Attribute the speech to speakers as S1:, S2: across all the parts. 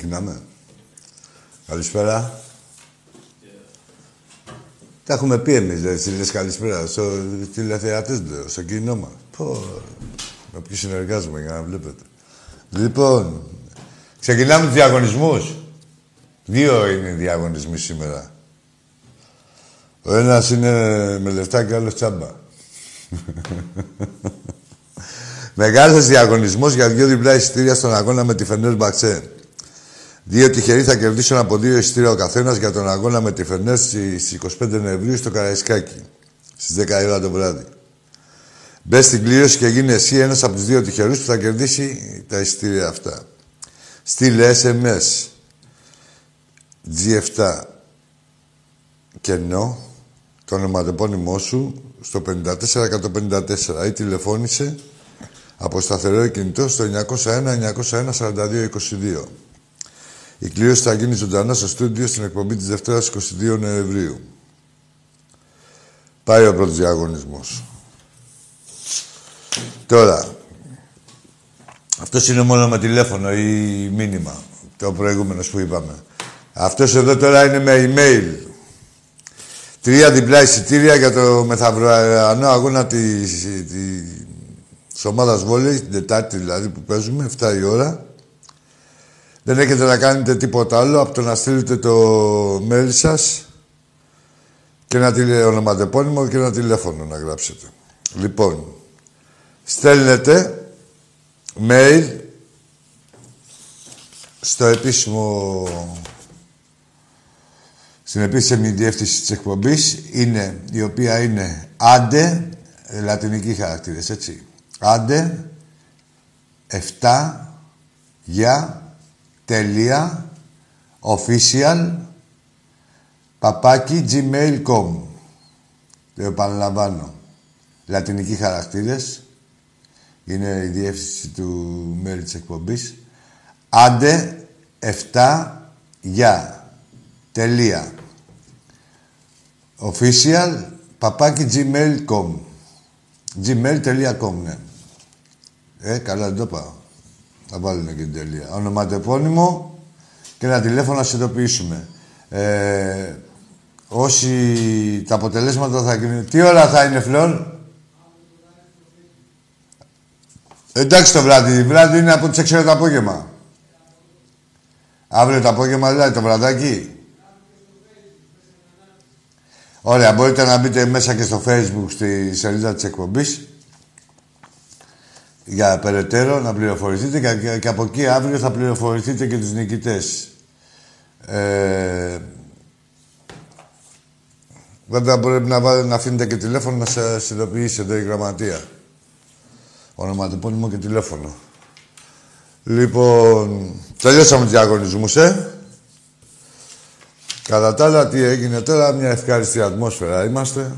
S1: Ξεκινάμε. Καλησπέρα. Τα έχουμε πει εμείς, δεν λες καλησπέρα. Στο τηλεθεατές, στο κοινό μας. Πω, με ποιους συνεργάζομαι για να βλέπετε. Λοιπόν, ξεκινάμε τους διαγωνισμούς. Δύο είναι οι διαγωνισμοί σήμερα. Ο ένας είναι με λεφτά και ο άλλος τσάμπα. Μεγάλος διαγωνισμός για δύο διπλά εισιτήρια στον αγώνα με τη Φενέρ Μπαξέ. Δύο τυχεροί θα κερδίσουν από δύο εισιτήρια ο καθένας για τον αγώνα με τη Φερνές στις 25 Νοεμβρίου στο Καραϊσκάκι. Στις 10 η ώρα το βράδυ. Μπες στην κλήρωση και γίνει εσύ ένας από τους δύο τυχερούς που θα κερδίσει τα εισιτήρια αυτά. Στείλε SMS G7 κενό το ονοματεπώνυμό σου στο 54154 ή τηλεφώνησε από σταθερό κινητό στο 901 901 42 22. Η κλήρωση θα γίνει ζωντανά στο στούντιο στην εκπομπή της Δευτέρας 22 Νοεμβρίου. Πάει ο πρώτος διαγωνισμός. Τώρα, αυτός είναι μόνο με τηλέφωνο ή μήνυμα, το προηγούμενο που είπαμε. Αυτός εδώ τώρα είναι με email. Τρία διπλά εισιτήρια για το μεθαυριανό αγώνα της, της ομάδας Βόλεϊ, την Τετάρτη δηλαδή που παίζουμε, 7 η ώρα. Δεν έχετε να κάνετε τίποτα άλλο από το να στείλετε το mail σας και ένα τηλε... ονοματεπώνυμο και ένα τηλέφωνο να γράψετε. Λοιπόν, στέλνετε mail στο επίσημο στην επίσημη διεύθυνση της εκπομπής είναι, η οποία είναι άντε, λατινική χαρακτήρες, έτσι. Άντε, 7, για, τελεία official παπάκι gmail.com Το επαναλαμβάνω. Λατινικοί χαρακτήρες. Είναι η διεύθυνση του mail της εκπομπής. Άντε 7 για τελεία official παπάκι gmail.com gmail.com ναι. Ε, καλά δεν το πάω. Θα βάλουμε και την τελεία. Ονοματεπώνυμο και ένα τηλέφωνο να συνειδητοποιήσουμε. Ε, όσοι τα αποτελέσματα θα γίνουν... Τι ώρα θα είναι, Φλόρ; Εντάξει το βράδυ. Βράδυ είναι από τις 6 το απόγευμα. Αύριο το απόγευμα δηλαδή το βραδάκι. Ωραία, μπορείτε να μπείτε μέσα και στο facebook στη σελίδα της εκπομπής για περαιτέρω να πληροφορηθείτε και, και, από εκεί αύριο θα πληροφορηθείτε και τους νικητές. Ε, βέβαια μπορεί να, να αφήνετε και τηλέφωνο να σας ειδοποιήσει εδώ η γραμματεία. Ονοματεπώνυμο και τηλέφωνο. Λοιπόν, τελειώσαμε τους διαγωνισμούς, ε. Κατά τα άλλα, τι έγινε τώρα, μια ευχάριστη ατμόσφαιρα είμαστε.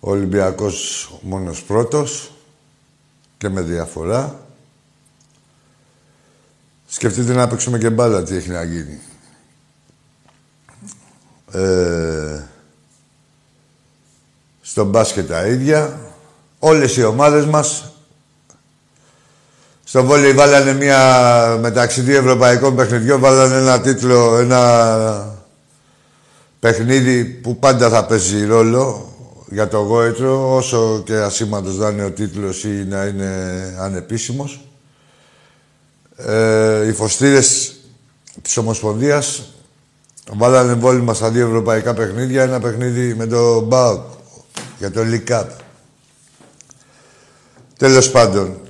S1: Ο Ολυμπιακός μόνος πρώτος και με διαφορά. Σκεφτείτε να παίξουμε και μπάλα τι έχει να γίνει. Ε, στο μπάσκετ τα ίδια. Όλες οι ομάδες μας στο βόλεϊ βάλανε μια μεταξύ δύο ευρωπαϊκών παιχνιδιών, βάλανε ένα τίτλο, ένα παιχνίδι που πάντα θα παίζει ρόλο για το γόητρο, όσο και ασήμαντος να είναι ο τίτλος ή να είναι ανεπίσημος. Ε, οι φωστήρες της Ομοσπονδίας βάλανε βόλυμα στα δύο ευρωπαϊκά παιχνίδια, ένα παιχνίδι με το ΜΠΑΟΚ για το League Τέλος πάντων,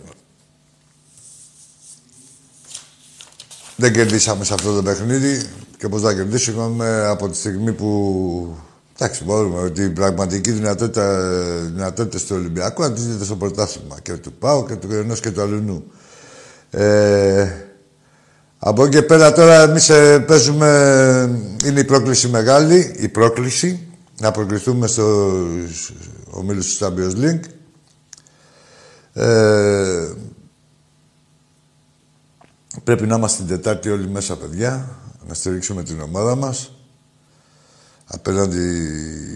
S1: Δεν κερδίσαμε σε αυτό το παιχνίδι και πώς θα κερδίσουμε από τη στιγμή που... Εντάξει, μπορούμε ότι η πραγματική δυνατότητα, δυνατότητες του Ολυμπιακού αντίζεται στο πρωτάθλημα και του Πάου και του ενός και του Αλουνού. Ε, από εκεί και πέρα τώρα εμείς ε, παίζουμε, είναι η πρόκληση μεγάλη, η πρόκληση, να προκληθούμε στο ομίλους του Champions League. Ε, Πρέπει να είμαστε την Τετάρτη όλοι μέσα, παιδιά, να στηρίξουμε την ομάδα μας. Απέναντι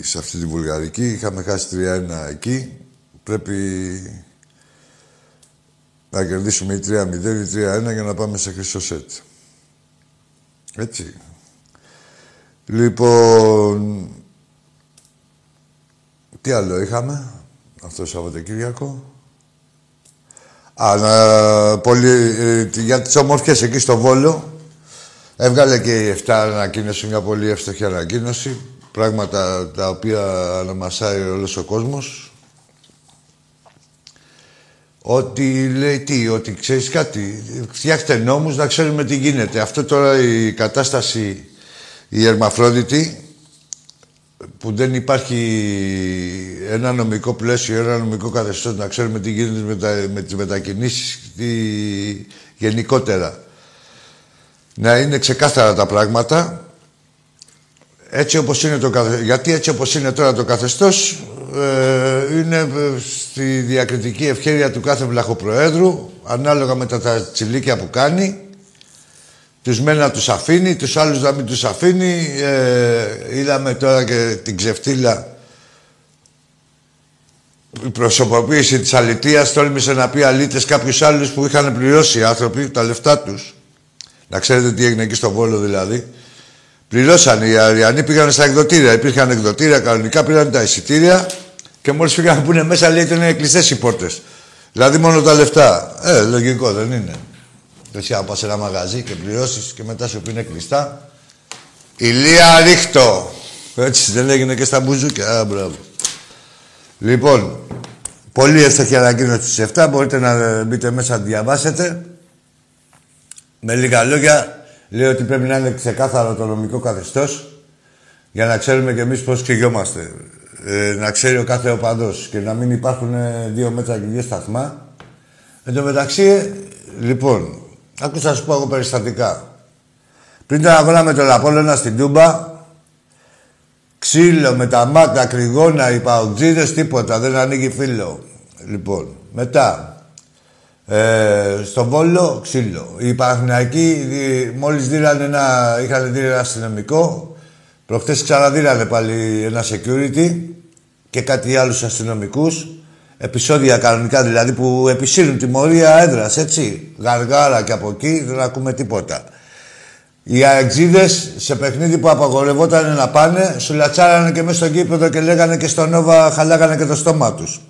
S1: σε αυτή τη Βουλγαρική, είχαμε χάσει 3-1 εκεί. Πρέπει να κερδίσουμε ή 3-0 ή 3-1 για να πάμε σε χρυσό σετ. Έτσι. Λοιπόν, τι άλλο είχαμε αυτό το Σαββατοκύριακο; Αλλά πολύ, ε, για τις ομορφιές εκεί στο Βόλο έβγαλε και η 7 ανακοίνωση, μια πολύ εύστοχη ανακοίνωση. Πράγματα τα οποία αναμασάει όλος ο κόσμος. Ότι λέει τι, ότι ξέρεις κάτι, φτιάχτε νόμους να ξέρουμε τι γίνεται. Αυτό τώρα η κατάσταση η Ερμαφρόδιτη που δεν υπάρχει ένα νομικό πλαίσιο, ένα νομικό καθεστώς να ξέρουμε τι γίνεται με, τα, με τις μετακινήσεις τι, γενικότερα. Να είναι ξεκάθαρα τα πράγματα. Έτσι όπως είναι το Γιατί έτσι όπως είναι τώρα το καθεστώς ε, είναι στη διακριτική ευχέρεια του κάθε βλαχοπροέδρου ανάλογα με τα τσιλίκια που κάνει τους μένα να τους αφήνει, τους άλλους να μην τους αφήνει. Ε, είδαμε τώρα και την ξεφτύλα η προσωποποίηση της αλητείας τόλμησε να πει αλήτες κάποιους άλλους που είχαν πληρώσει οι άνθρωποι τα λεφτά τους. Να ξέρετε τι έγινε εκεί στο Βόλο δηλαδή. Πληρώσαν οι Αριανοί, πήγαν στα εκδοτήρια. Υπήρχαν εκδοτήρια κανονικά, πήραν τα εισιτήρια και μόλις πήγαν που είναι μέσα λέει ότι είναι κλειστές οι πόρτες. Δηλαδή μόνο τα λεφτά. Ε, λογικό δεν είναι. Εσύ αν πας σε ένα μαγαζί και πληρώσεις και μετά σου πει είναι κλειστά. Ηλία ρίχτω. Έτσι δεν έγινε και στα μπουζούκια. Α, μπράβο. Λοιπόν, πολύ εύστοχη ανακοίνωση στις 7. Μπορείτε να μπείτε μέσα να διαβάσετε. Με λίγα λόγια, λέει ότι πρέπει να είναι ξεκάθαρο το νομικό καθεστώς για να ξέρουμε κι εμείς πώς ξεγιόμαστε. Ε, να ξέρει ο κάθε οπαδός και να μην υπάρχουν δύο μέτρα και δύο σταθμά. Εν τω μεταξύ, λοιπόν, Άκουσα να σου πω εγώ περιστατικά. Πριν τα αγώνα τον Απόλλωνα στην Τούμπα, ξύλο με τα μάτια, κρυγόνα, οι παουτζίδες, τίποτα, δεν ανοίγει φίλο. Λοιπόν, μετά, ε, στον Βόλο, ξύλο. Οι Παναθηναϊκοί μόλις δίρανε ένα, είχαν δει ένα αστυνομικό, προχτές ξαναδίρανε πάλι ένα security και κάτι άλλους αστυνομικούς. επεισόδια κανονικά δηλαδή που επισύρουν τιμωρία έδρας, έτσι. Γαργάρα και από εκεί δεν ακούμε τίποτα. Οι αεξίδες σε παιχνίδι που απαγορευόταν να πάνε, σου λατσάρανε και μέσα στο γήπεδο και λέγανε και στον Νόβα χαλάγανε και το στόμα τους.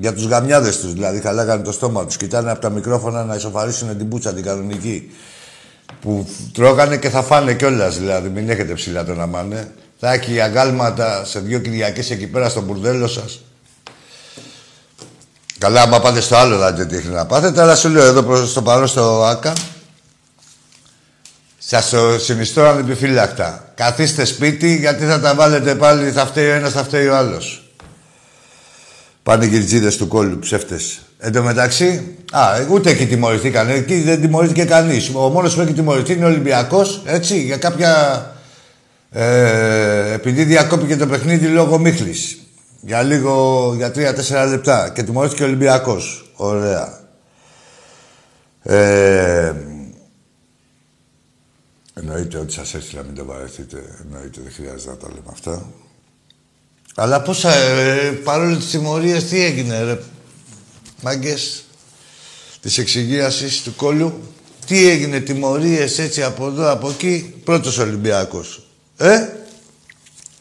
S1: Για τους γαμιάδες τους δηλαδή, χαλάγανε το στόμα τους. Κοιτάνε από τα μικρόφωνα να ισοφαρίσουν την πούτσα την κανονική. Που τρώγανε και θα φάνε κιόλας δηλαδή, μην έχετε ψηλά το να μάνε. Θα έχει αγκάλματα σε δύο Κυριακές εκεί πέρα στο μπουρδέλο σας. Καλά, άμα πάτε στο άλλο, δηλαδή τι έχει να πάθετε, αλλά σου λέω εδώ προς το παρόν στο ΆΚΑ. Σας το συνιστώ ανεπιφύλακτα. Καθίστε σπίτι, γιατί θα τα βάλετε πάλι, θα φταίει ο ένας, θα φταίει ο άλλος. Πάνε οι του κόλλου, ψεύτες. Εν τω μεταξύ, α, ούτε εκεί τιμωρηθήκαν. Εκεί δεν τιμωρήθηκε κανείς. Ο μόνος που έχει τιμωρηθεί είναι ο Ολυμπιακός, έτσι, για κάποια. Ε, επειδή διακόπηκε το παιχνίδι λόγω μίχλης. Για λίγο, για τρία-τέσσερα λεπτά. Και τιμωρήθηκε ο Ολυμπιακός. Ωραία. Ε, εννοείται ότι σας έστειλα, μην το βαρεθείτε. Εννοείται, δεν χρειάζεται να τα λέμε αυτά. Αλλά πόσα, ε, παρόλο τις τιμωρίες, τι έγινε, ρε. Μάγκες της εξυγίασης του κόλλου. Τι έγινε, τιμωρίες έτσι από εδώ, από εκεί. Πρώτος Ολυμπιακός. Ε,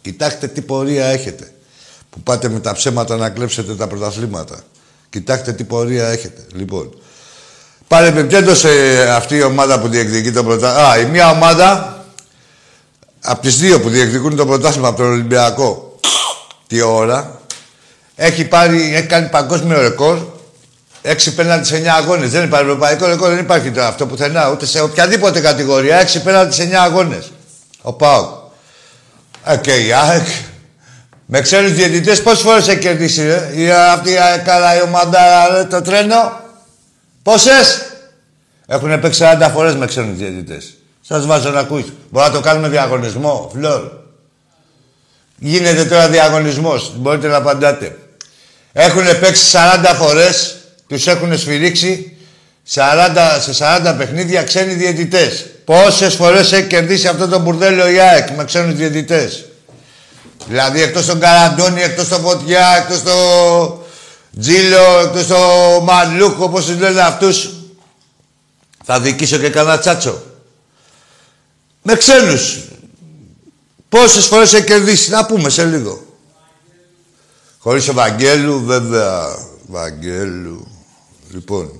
S1: κοιτάξτε τι πορεία έχετε που πάτε με τα ψέματα να κλέψετε τα πρωταθλήματα. Κοιτάξτε τι πορεία έχετε. Λοιπόν, παρεμπιπτόντω σε αυτή η ομάδα που διεκδικεί το πρωτάθλημα. Α, η μία ομάδα από τις δύο που διεκδικούν το πρωτάθλημα από τον Ολυμπιακό τη ώρα έχει, πάρει, έχει κάνει παγκόσμιο ρεκόρ Έξι πέναντι σε 9 αγώνες. Δεν υπάρχει ευρωπαϊκό ρεκόρ, δεν υπάρχει το αυτό πουθενά, ούτε σε οποιαδήποτε κατηγορία. Έξι πέναντι σε 9 αγώνες. Ο Πάοκ. Ε, και η ΑΕΚ με ξένους διαιτητές πόσες φορές έχει κερδίσει, ρε; Η, αυτή η καλά η ομάδα, το τρένο. Πόσες; Έχουν παίξει 40 φορές με ξένους διαιτητές. Σας βάζω να ακούσει. Μπορεί να το κάνουμε διαγωνισμό, φλόρ. Γίνεται τώρα διαγωνισμός. Μπορείτε να απαντάτε. Έχουν παίξει 40 φορές, τους έχουν σφυρίξει 40, σε 40 παιχνίδια ξένοι διαιτητές. Πόσες φορές έχει κερδίσει αυτό το μπουρδέλο η ΑΕΚ με ξένους διαιτητές. Δηλαδή εκτός τον Καραντώνη, εκτός τον Φωτιά, εκτός τον Τζίλο, εκτός τον Μαλούκ, όπως τους λένε αυτούς. Θα δικήσω και κανένα τσάτσο. Με ξένους. Πόσες φορές έχει κερδίσει, να πούμε σε λίγο. Χωρίς ο Βαγγέλου, βέβαια. Βαγγέλου. Λοιπόν.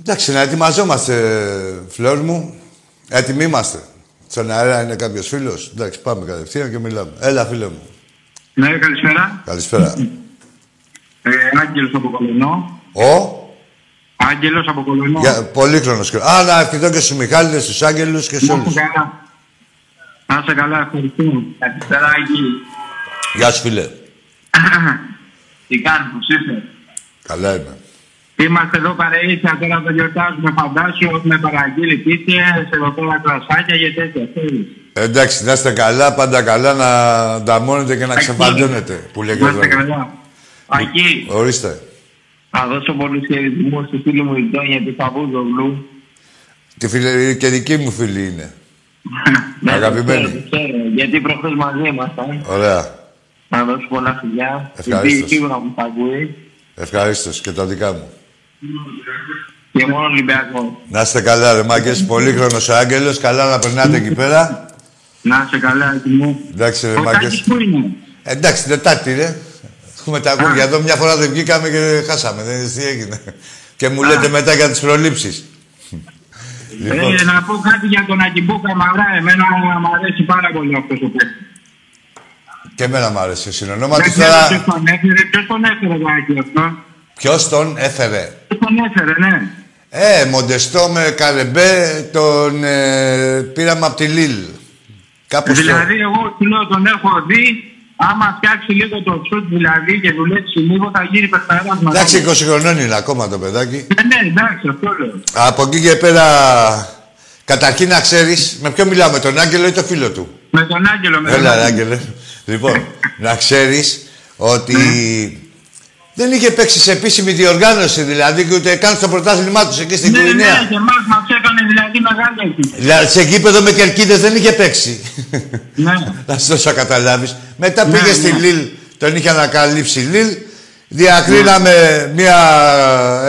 S1: Εντάξει, να ετοιμαζόμαστε, φλόρ μου. Έτοιμοι είμαστε. Στον αέρα είναι κάποιος φίλος. Εντάξει, πάμε κατευθείαν και μιλάμε. Έλα, φίλε μου.
S2: Ναι, καλησπέρα.
S1: Καλησπέρα.
S2: Ε, Άγγελος από Κολονό.
S1: Ο;
S2: Άγγελος από Κολονό.
S1: Για, πολύ χρόνος Α, να ευχηθώ και στους Μιχάλης, στους Άγγελους και σε όλους.
S2: Να είσαι καλά, ευχαριστώ. Καλησπέρα, Άγγελο.
S1: Γεια σου, φίλε.
S2: Τι κάνεις, πώς είσαι;
S1: Καλά είμαι.
S2: Είμαστε εδώ παρεΐσια, τώρα το γιορτάζουμε φαντάσου, με παραγγείλει πίτια, σε εδώ πέρα κρασάκια και τέτοια, θέλεις.
S1: Εντάξει, να είστε καλά, πάντα καλά, να νταμώνετε και να ξεφαντώνετε, που λέει
S2: Να είστε καλά. Ακή.
S1: Ορίστε.
S2: Θα δώσω πολλούς χαιρετισμούς στη φίλη μου η Τόνια του Παπούζογλου.
S1: Τη φίλη, και δική μου φίλη είναι.
S2: Ναι,
S1: Αγαπημένη.
S2: ξέρω, ξέρω, γιατί προχθές μαζί ήμασταν.
S1: Ωραία.
S2: Να δώσω πολλά φιλιά.
S1: Ευχαρίστως.
S2: Γιατί σίγουρα μου τα ακούει.
S1: Ευχαρίστως και τα δικά μου.
S2: Και μόνο Ολυμπιακό.
S1: Να είστε καλά, ρε μάγκες. Πολύχρονος ο Άγγελος. Καλά να περνάτε εκεί πέρα.
S2: Να είσαι καλά, έτοιμο.
S1: Εντάξει, ρε
S2: Ο
S1: μάγκες.
S2: Τάκης πού είναι;
S1: Εντάξει, Τετάρτη, ρε. Έχουμε τα ακούγια εδώ. Μια φορά δεν βγήκαμε και χάσαμε. Δεν είδες τι έγινε. Και μου λέτε μετά για τις προλήψεις. λοιπόν,
S2: Ε, να πω κάτι για τον Ακυμπού Καμαρά. Εμένα μου αρέσει πάρα πολύ αυτός ο παίκτης.
S1: και εμένα μου άρεσε. Συνονόματι
S2: Δεν ξέρω
S1: τώρα...
S2: ποιος τον έφερε. Ποιος τον έφερε το Άκη αυτό;
S1: Ποιος τον έφερε;
S2: Ποιος τον έφερε, ναι.
S1: Ε, Μοντεστό με Καρεμπέ τον ε, πήραμε από τη Λίλ. Κάπως
S2: Δηλαδή, εγώ σου λέω τον έχω δει. Άμα φτιάξει λίγο το σουτ δηλαδή και δουλέψει λίγο, θα γίνει πεθαράς
S1: το...
S2: μαζί.
S1: Εντάξει, 20 χρονών είναι ακόμα το παιδάκι.
S2: Ναι, ναι, εντάξει, αυτό λέω.
S1: Από εκεί και πέρα, καταρχήν να ξέρεις, με ποιο μιλάω, με τον Άγγελο ή το φίλο του;
S2: Με τον Άγγελο, με τον
S1: Έλα, ρε,
S2: Άγγελο.
S1: Άγγελε. λοιπόν, να ξέρεις ότι δεν είχε παίξει σε επίσημη διοργάνωση, δηλαδή, και ούτε καν στο πρωτάθλημά τους εκεί στην
S2: Ναι, ναι,
S1: Κουρινέα.
S2: και εμάς μας έκανε δηλαδή μεγάλη έκπληξη.
S1: Δηλαδή, σε γήπεδο με κερκίδες δεν είχε παίξει.
S2: Ναι.
S1: Να σου δώσω να καταλάβεις. Μετά
S2: Ναι,
S1: πήγε στη
S2: ναι.
S1: Λίλ τον είχε ανακαλύψει Λίλ. Διακρίναμε μια,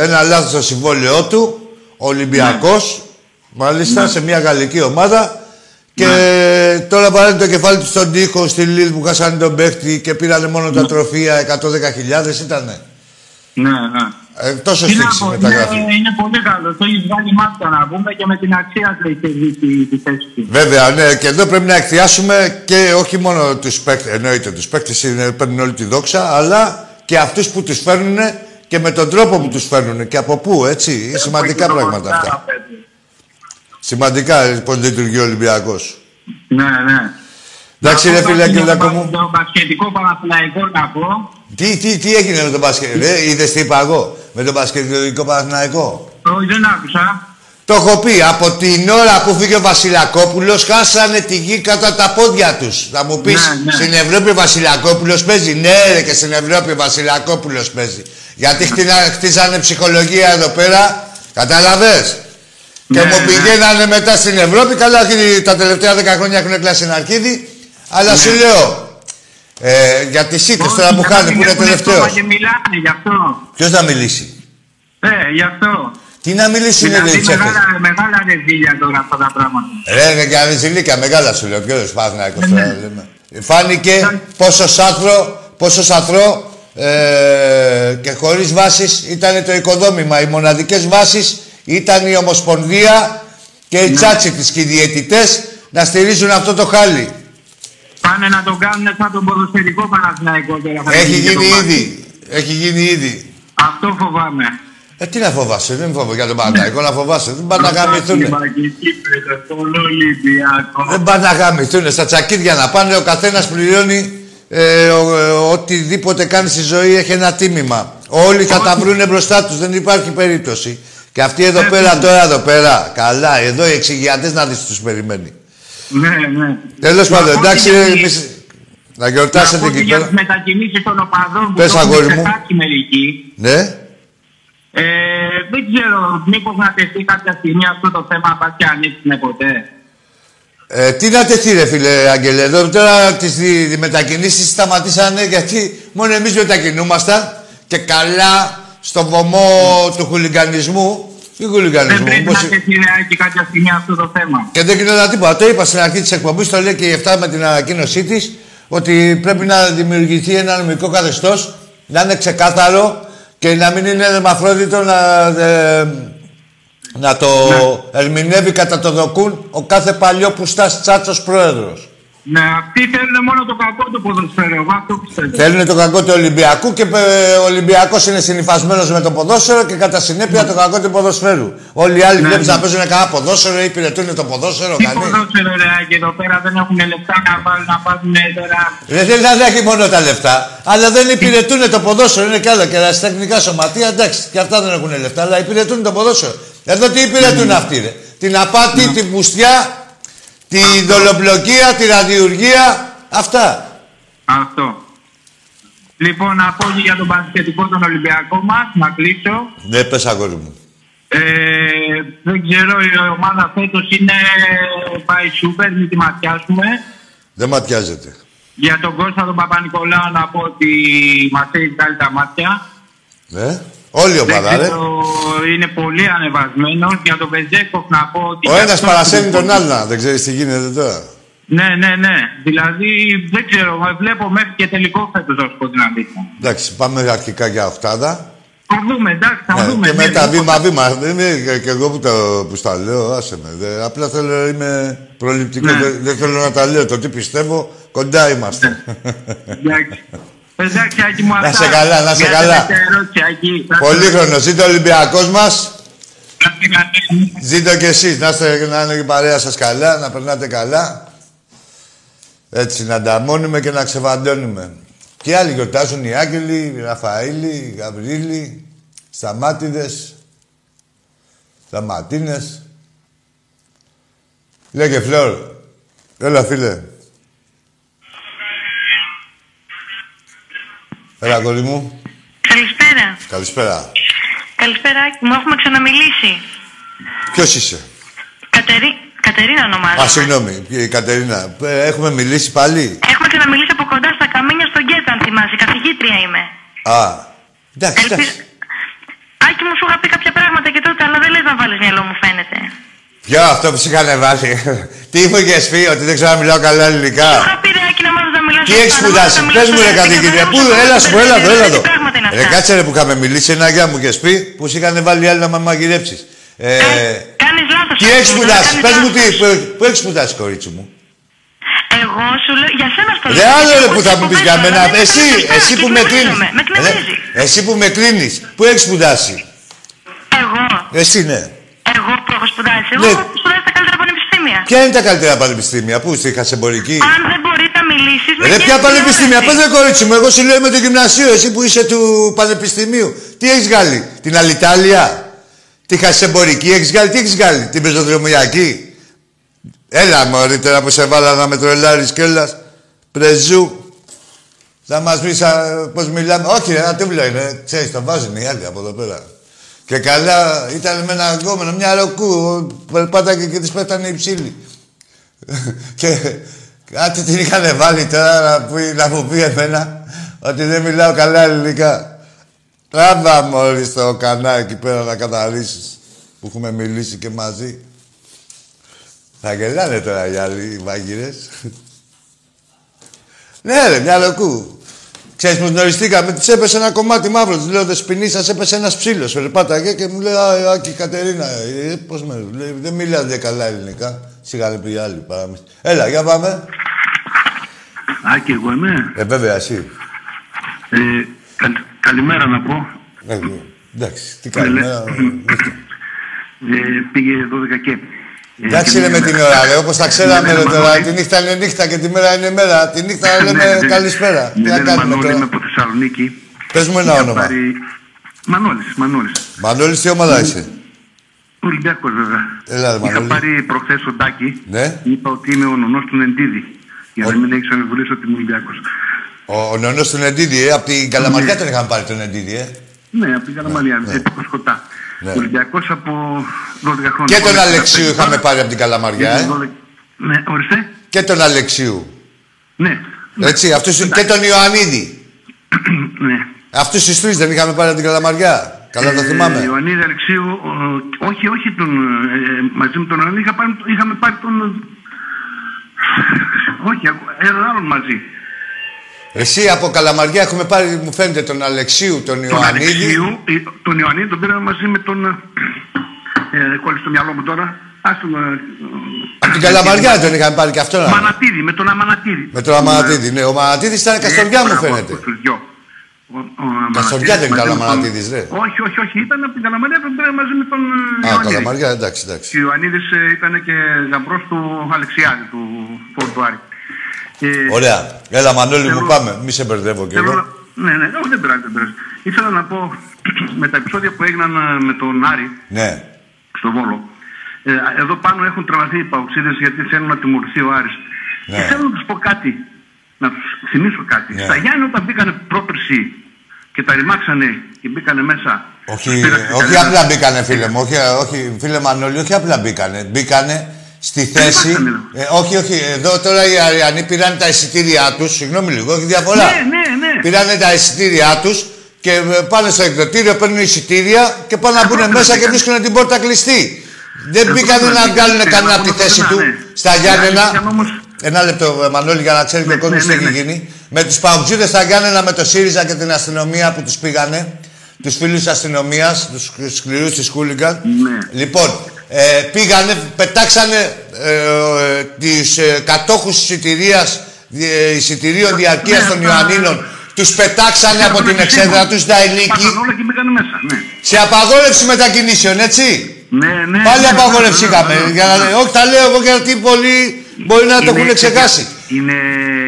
S1: ένα λάθος στο συμβόλαιό του, Ολυμπιακός, μάλιστα, σε μια γαλλική ομάδα. Και τώρα βάλανε το κεφάλι του στον τοίχο στη Λίλ που χάσανε τον παίχτη και πήρανε μόνο τα τροφία 110.000 ήτανε.
S2: Ναι, ναι.
S1: Ε, τόσο
S2: Τι να
S1: στήξη
S2: πω,
S1: μεταγραφή.
S2: είναι, είναι πολύ καλό. Το έχεις βγάλει μάτια να πούμε και με την αξία του έχει δει τη θέση του.
S1: Βέβαια, ναι, και εδώ πρέπει να εκθιάσουμε και όχι μόνο τους παίκτες, εννοείται τους παίκτες παίρνουν όλη τη δόξα, αλλά και αυτούς που τους φέρνουν και με τον τρόπο που τους φέρνουν και από πού, έτσι. Είναι σημαντικά πράγματα αυτά. Σημαντικά πώ λειτουργεί ο Ολυμπιακός.
S2: Ναι, ναι.
S1: Εντάξει, ρε φίλε, κύριε
S2: το,
S1: μου.
S2: το μπασκετικό Παναθηναϊκό να πω.
S1: Τι, τι, τι έγινε με τον μπασκετ, ρε, είδες τι είπα εγώ, με τον μπασκετικό Παναθηναϊκό;
S2: Όχι, δεν άκουσα.
S1: Το έχω πει, από την ώρα που φύγε ο Βασιλακόπουλος χάσανε τη γη κατά τα πόδια τους. Θα μου πεις,
S2: Ναι, ναι.
S1: στην Ευρώπη ο Βασιλακόπουλος παίζει; Ναι ρε και στην Ευρώπη ο Βασιλακόπουλος παίζει. Γιατί χτίνα- χτίζανε ψυχολογία εδώ πέρα, κατάλαβες. Και
S2: Ναι,
S1: μου
S2: ναι.
S1: πηγαίνανε μετά στην Ευρώπη, καλά όχι τα τελευταία 10 χρόνια έχουν κλάσει ένα αρκίδι, αλλά
S2: Ναι.
S1: σου λέω, ε, για τις ήττες τώρα που
S2: Όχι,
S1: χάνει που είναι
S2: έχουν
S1: τελευταίος.
S2: στόμα Και μιλάνε γι' αυτό.
S1: Ποιος θα μιλήσει;
S2: Ε, γι' αυτό.
S1: Τι να μιλήσει είναι
S2: Δηλαδή
S1: οι τσέφες.
S2: μεγάλα, μεγάλα ρεζίλια τώρα αυτά τα πράγματα.
S1: Ρε, είναι και αριζηλίκα, μεγάλα σου λέω. Ποιος Παναθηναϊκός
S2: Ναι,
S1: τώρα
S2: ναι.
S1: λέμε. Φάνηκε πόσο σάθρο, πόσο σαθρό ε, και χωρίς βάσεις ήταν το οικοδόμημα. Οι μοναδικές βάσεις ήταν η Ομοσπονδία και οι τσάτσικες και οι διαιτητές να στηρίζουν αυτό το χάλι.
S2: Πάνε να τον κάνουν σαν τον ποδοσφαιρικό Παναθηναϊκό τώρα. θα
S1: Έχει
S2: γίνει το
S1: γίνει
S2: μάτι.
S1: ήδη. Έχει γίνει ήδη.
S2: Αυτό φοβάμαι.
S1: Ε, τι να φοβάσαι, δεν φοβάμαι για τον Παναθηναϊκό να φοβάσαι. Δεν πάνε να γαμηθούν.
S2: Στον Ολυμπιακό.
S1: Δεν πάνε να γαμηθούν. Στα τσακίδια να πάνε, ο καθένας πληρώνει ε, ο- ε, οτιδήποτε κάνει στη ζωή έχει ένα τίμημα. Όλοι θα τα βρούνε μπροστά τους, δεν υπάρχει περίπτωση. Και αυτοί εδώ πέρα, τώρα εδώ πέρα, καλά, εδώ οι εξηγιατέ να δεις τους περιμένει.
S2: Ναι, ναι.
S1: Τέλος πάντων,
S2: Να πω
S1: εντάξει,
S2: και
S1: ρε,
S2: για-
S1: εμείς να
S2: Να
S1: γιορτάσετε
S2: πω και
S1: εκεί
S2: για
S1: πέρα.
S2: τις μετακινήσεις των οπαδών που
S1: Πες,
S2: το έχουν
S1: αγόρι μου.
S2: ξεχάσει μερικοί.
S1: Ναι,
S2: Ε, δεν ξέρω, μήπως να τεθεί κάποια στιγμή αυτό το θέμα, πας και ανοίξουμε ποτέ.
S1: Ε, τι να τεθεί ρε φίλε Αγγελέ, εδώ τώρα τις δι- δι- μετακινήσεις σταματήσανε γιατί μόνο εμείς μετακινούμασταν και καλά στο βωμό του χουλιγκανισμού. Τι
S2: Δεν
S1: χουλιγκανισμού,
S2: πρέπει
S1: πώς...
S2: να τεθεί ρε, και κάποια στιγμή αυτό το θέμα.
S1: Και δεν γινόταν τίποτα. Το είπα στην αρχή της εκπομπής, το λέει και η 7 με την ανακοίνωσή της, ότι πρέπει να δημιουργηθεί ένα νομικό καθεστώς, να είναι ξεκάθαρο και να μην είναι μαθρόδιτο να, ε, να το ερμηνεύει κατά το δοκούν ο κάθε παλιό που στάσει τσάτσος πρόεδρος.
S2: Ναι, αυτοί θέλουν μόνο το κακό του ποδοσφαίρου, εγώ αυτό πιστεύω.
S1: Θέλουν το κακό του Ολυμπιακού και ε, ο Ολυμπιακός είναι συνυφασμένος με το ποδόσφαιρο και κατά συνέπεια το κακό του ποδοσφαίρου. Όλοι οι άλλοι
S2: Ναι,
S1: βλέπεις
S2: ναι.
S1: να παίζουν κανένα ποδόσφαιρο ή υπηρετούν το ποδόσφαιρο.
S2: Τι
S1: κανείς.
S2: ποδόσφαιρο ρε, και εδώ πέρα δεν έχουν λεφτά να βάλουν να πάρουν τώρα.
S1: Δεν θέλει να έχει μόνο τα λεφτά, αλλά δεν υπηρετούν το ποδόσφαιρο. Είναι και άλλα και τεχνικά σωματεία, εντάξει, και αυτά δεν έχουν λεφτά, αλλά υπηρετούν το ποδόσφαιρο. Εδώ τι υπηρετούν αυτοί, ρε. Την απάτη, την πουστιά, τη δολοπλοκία, τη ραδιουργία, αυτά.
S2: Αυτό. Λοιπόν, να πω και για τον πασχετικό τον Ολυμπιακό μας, να κλείσω.
S1: Ναι, πες αγόρι μου.
S2: Ε, δεν ξέρω, η ομάδα φέτος είναι πάει σούπερ, μην τη ματιάσουμε.
S1: Δεν ματιάζεται.
S2: Για τον Κώστα τον Παπα-Νικολάου να πω ότι μας έχει βγάλει τα μάτια.
S1: Ναι. Όλη η
S2: Δεν
S1: ομάδα, ρε.
S2: ξέρω, είναι πολύ ανεβασμένος. Για τον Βεζέκοφ να πω ότι...
S1: Ο
S2: και
S1: ένας
S2: αυτός
S1: παρασένει
S2: είναι
S1: τον
S2: πολύ-
S1: άλλον. Δεν ξέρεις τι γίνεται τώρα.
S2: Ναι, ναι, ναι. Δηλαδή, δεν ξέρω, βλέπω μέχρι και τελικό φέτος, να σου πω την αλήθεια.
S1: Εντάξει, πάμε αρχικά για οχτάδα.
S2: Θα δούμε, εντάξει, θα
S1: Ναι,
S2: δούμε.
S1: και
S2: ναι,
S1: μετά
S2: λοιπόν.
S1: βήμα-βήμα. Δεν είναι και- και εγώ που, το, που στα λέω, άσε με. Δε- απλά θέλω είμαι προληπτικός.
S2: Ναι.
S1: Δεν, δεν θέλω να τα λέω. Το τι πιστεύω, κοντά είμαστε.
S2: Εντάξει. Εντάξει, Άκη μου,
S1: Να
S2: αυτά.
S1: σε καλά, να σε
S2: Μια
S1: καλά.
S2: τελευταία ερώτηση, Άκη.
S1: Πολύχρονος. Ζήτω ο Ολυμπιακός μας.
S2: Να είστε καλοί.
S1: Ζήτω και εσείς. Να, είστε, να είναι η παρέα σας καλά, να περνάτε καλά. Έτσι, να ανταμώνουμε και να ξεβαντώνουμε. Και άλλοι γιορτάζουν οι Άγγελοι, οι Ραφαήλοι, οι Γαβρίλοι, Σταμάτιδες, Σταματίνες. Λέγε Φλόρ. Έλα φίλε. Έλα κολλή μου.
S3: Καλησπέρα.
S1: Καλησπέρα.
S3: Καλησπέρα, Άκη μου. Έχουμε ξαναμιλήσει.
S1: Ποιος είσαι;
S3: Κατερί... Κατερίνα ονομάζομαι.
S1: Α, συγγνώμη, η Κατερίνα. Ε, Έχουμε μιλήσει πάλι;
S3: Έχουμε ξαναμιλήσει από κοντά στα καμίνια στον Γκέτ, αν θυμάσαι. μαζί. Καθηγήτρια είμαι.
S1: Α, εντάξει,
S3: Ελπίζω...
S1: εντάξει.
S3: Άκη μου σου είχα πει κάποια πράγματα και τότε, αλλά δεν λες να βάλεις μυαλό μου φαίνεται.
S1: Ποιο αυτό που σου είχαν βάλει; Τι μου είχες πει, ότι δεν ξέρω να μιλάω καλά ελληνικά;
S3: Σου είχα πει ρε Άκη να μάθεις να μιλάς
S1: Τι
S3: σωστά,
S1: έχεις
S3: να
S1: σπουδάσει,
S3: μάθεις να
S1: πες
S3: μιλάς
S1: μου ρε
S3: σωστά,
S1: καθηγήτρια,
S3: και
S1: πού,
S3: να
S1: έλα σου, έλα εδώ, έλα εδώ.
S3: Τι πράγματα είναι
S1: Ρε
S3: αυτά;
S1: κάτσε ρε που είχαμε μιλήσει, ένα γεια μου και πει που σου είχαν βάλει άλλοι να με μαγειρέψει. Ε,
S3: Κάνεις λάθος.
S1: τι
S3: Άκη
S1: έχεις
S3: μου,
S1: σπουδάσει,
S3: κάνεις
S1: πες μου τι,
S3: λάθος.
S1: που- πού έχεις σπουδάσει κορίτσι μου;
S3: Εγώ σου λέω, για σένα στο λέω.
S1: Ρε άλλο ρε
S3: Εγώ
S1: που
S3: σε
S1: θα μου πεις
S3: εκπομπές
S1: για
S3: σου,
S1: μένα,
S3: αλλά δεν
S1: εσύ,
S3: έκανα σωστά
S1: εσύ
S3: και
S1: που με κλείνεις.
S3: εκνευρίζομαι. Με εκνευρίζει.
S1: Εσύ που με κλείνεις, πού έχεις σπουδάσει;
S3: Εγώ,
S1: Εσύ ναι.
S3: εγώ που έχω σπουδάσει. Εγώ
S1: Ναι.
S3: έχω σπουδάσει στα καλύτερα πανεπιστήμια.
S1: Ποια είναι τα καλύτερα πανεπιστήμια, πού στη Χασεμπορική;
S3: Αν δεν μπορεί να μιλήσει.
S1: Ρε ποια πανεπιστήμια, πες ρε κορίτσι μου, εγώ σου λέω με το γυμνασίο, εσύ που είσαι του πανεπιστημίου. Τι έχεις βγάλει, την Αλιτάλια, τη Χασεμπορική έχεις βγάλει, τι έχεις βγάλει, την πεζοδρομιακή; Έλα μωρή τώρα που σε βάλα να με τρολάρεις κιόλας. Πρεζού. Θα μας πεις α, πώς μιλάμε. Όχι ρε, ατύβλο είναι. Ξέρεις, το βάζουν οι άλλοι από εδώ πέρα. Και καλά, ήταν με ένα γκόμενο, μια ροκού. Περπάταγε και της πέτανε η ψήλη. και κάτι την είχαν βάλει τώρα να, πει, να μου πει εμένα ότι δεν μιλάω καλά ελληνικά. Τράβα μόλις το κανάλι εκεί πέρα να καθαρίσεις που έχουμε μιλήσει και μαζί. Θα γελάνε τώρα οι άλλοι οι μάγειρες. ναι ρε, μια λοκού. Ξέρεις πως γνωριστήκαμε, της έπεσε ένα κομμάτι μαύρο. Της λέω, δεσποινή, σας έπεσε ένας ψήλος. Περπάταγε και μου λέει, Α, Άκη Κατερίνα, ε, πώς με, λέει, δεν μιλάτε καλά ελληνικά. Σιγά λέει πήγε άλλη παράμεση. Έλα, για πάμε.
S4: Άκη, εγώ είμαι.
S1: Ε, βέβαια, εσύ.
S4: Ε, καλ- καλημέρα να πω.
S1: Ε, εντάξει, τι κάνει.
S4: Ναι,
S1: ε,
S4: Ε, πήγε 12 και. Ε,
S1: Εντάξει
S4: και
S1: ρε με
S4: μία-
S1: την ώρα, ρε, όπως τα ξέραμε
S4: Ναι,
S1: ρε
S4: ναι,
S1: τώρα.
S4: Μανώλη.
S1: Τη νύχτα είναι νύχτα και τη μέρα είναι μέρα. Τη νύχτα
S4: Ναι,
S1: λέμε
S4: ναι.
S1: καλησπέρα. Τι
S4: Ναι,
S1: να
S4: ναι,
S1: κάνουμε
S4: Μανώλη, είμαι
S1: τώρα.
S4: από Θεσσαλονίκη.
S1: Πες μου ένα
S4: Είχα
S1: όνομα.
S4: πάρει- Μανώλης, Μανώλης.
S1: Μανώλης, τι ομάδα είσαι;
S4: Ολυμπιακός βέβαια.
S1: Έλα, ρε,
S4: Είχα
S1: Μανώλη.
S4: πάρει προχθές ο Ντάκη.
S1: Ναι.
S4: Είπα ότι είμαι ο νονός του Νεντίδη. Για να μην έχεις αμφιβολίες ότι είμαι Ολυμπιακός.
S1: Ο, ο νονός του Νεντίδη, ε, από την Καλαμαριά τον είχαν πάρει τον Νεντίδη, ε.
S4: Ναι, από την Καλαμαριά, επί Κοσκοτά.
S1: Ναι.
S4: Ολυμπιακός από 12 χρόνια.
S1: Και τον
S4: Πολύ
S1: Αλεξίου
S4: καλά.
S1: είχαμε πάρει από την Καλαμαριά, ε.
S4: 12 Ναι, ορίστε.
S1: Και τον Αλεξίου.
S4: Ναι.
S1: Έτσι, αυτούς, και τον Ιωαννίδη.
S4: ναι.
S1: Αυτούς τους τρεις δεν είχαμε πάρει από την Καλαμαριά. Καλά το
S4: Ε,
S1: θυμάμαι.
S4: Ιωαννίδη Αλεξίου, ο- όχι, όχι τον, ε, μαζί με τον Ιωαννίδη, είχα πάρει, είχαμε πάρει τον... όχι, έναν άλλον μαζί.
S1: Εσύ από Καλαμαριά έχουμε πάρει, μου φαίνεται, τον Αλεξίου, τον
S4: Τον
S1: Ιωαννίδη.
S4: Αλεξίου, ε, τον Ιωαννίδη τον πήραμε μαζί με τον... Ε, κόλλησε το μυαλό μου τώρα. Ας τον... ε,
S1: Από την Καλαμαριά τον είχαμε πάρει και αυτό. να-
S4: Μανατίδη, με τον Αμανατίδη.
S1: Με τον Αμανατίδη, ναι. Ο Μανατίδης ήταν Καστοριά μου
S4: μπράβο,
S1: φαίνεται.
S4: Τους δυο. Ο- ο
S1: Καστοριά δεν ήταν
S4: μαζί
S1: ο
S4: με τον-
S1: Αμανατίδης, ρε.
S4: Όχι, όχι, όχι. Ήταν από την Καλαμαριά, τον πήραμε μαζί με τον ε,
S1: Α,
S4: Ιωαννίδης.
S1: Καλαμαριά, εντάξει, εντάξει.
S4: Και ο Ιωαννίδης ε, ήταν και γαμπρός του Αλεξιάδη, του Φορτουάρη. Ε,
S1: Ωραία. Έλα, Μανώλη μου,
S4: Θέλω-
S1: πάμε. Μη σε μπερδεύω κι
S4: θέλω
S1: εγώ.
S4: να- Ναι, ναι, όχι, δεν πειράζει, δεν πειράζει. Ήθελα να πω με τα επεισόδια που έγιναν ε, με τον Άρη
S1: Ναι.
S4: στο Βόλο. Ε, εδώ πάνω έχουν τραβαθεί οι παουξίδες γιατί θέλουν να τιμωρηθεί ο Άρης.
S1: Ναι.
S4: Και θέλω να τους πω κάτι, να τους θυμίσω κάτι.
S1: Ναι.
S4: Στα Γιάννη όταν μπήκανε πρόπερση και τα ρημάξανε και μπήκανε μέσα.
S1: Όχι,
S4: τους πήραξε
S1: όχι
S4: κανένας.
S1: απλά μπήκανε, φίλε μου. Όχι, όχι, φίλε Μανώλη, όχι απλά μπήκανε. Μπήκανε στη θέση.
S4: μπήκανε.
S1: Ε, όχι, όχι. Εδώ τώρα οι Αριανοί πήραν τα εισιτήριά τους. Συγγνώμη λίγο, έχει διαφορά.
S4: Ναι, ναι, ναι.
S1: Πήρανε τα εισιτήριά τους και ε, πάνε στο εκδοτήριο, παίρνουν εισιτήρια και πάνε να μπουν
S4: Ακριβώς,
S1: μέσα και
S4: μπήκανε.
S1: βρίσκουν την πόρτα κλειστή. Δεν
S4: Ακριβώς,
S1: μπήκανε να
S4: μπήκανε.
S1: βγάλουν
S4: Και
S1: κανένα
S4: να
S1: από τη
S4: πούμε
S1: θέση
S4: πουθενά,
S1: του
S4: ναι.
S1: στα
S4: Οι
S1: Γιάννενα.
S4: Άλλοι ήταν όμως-
S1: Ένα λεπτό, ε, Μανώλη, για να ξέρει και ο
S4: Ναι,
S1: κόσμος
S4: ναι,
S1: τι
S4: ναι,
S1: έχει
S4: ναι.
S1: γίνει. Με τους παουτζίδες στα Γιάννενα, με το ΣΥΡΙΖΑ και την αστυνομία που τους πήγανε. Τους φίλους αστυνομίας, τους σκληρούς τη Χούλιγκαν.
S4: Ναι.
S1: Λοιπόν, ε, πήγανε, πετάξανε ε, ε, τις ε, κατόχους εισιτηρίας, ε, εισιτηρίων διαρκείας
S4: Ναι,
S1: των
S4: αυτά-
S1: Ιωαννίνων. Τους πετάξανε από την εξέδρα τους, τα ελίκη,
S4: Πάθαν όλα και μπήκανε μέσα, ναι.
S1: σε απαγόρευση μετακινήσεων, έτσι.
S4: Ναι, ναι.
S1: Πάλι
S4: ναι,
S1: απαγόρευση
S4: ναι,
S1: είχαμε.
S4: ναι, ναι,
S1: Για να,
S4: ναι.
S1: όχι, τα λέω εγώ γιατί πολλοί μπορεί να το
S4: Είναι
S1: έχουν ξεχάσει.
S4: Είναι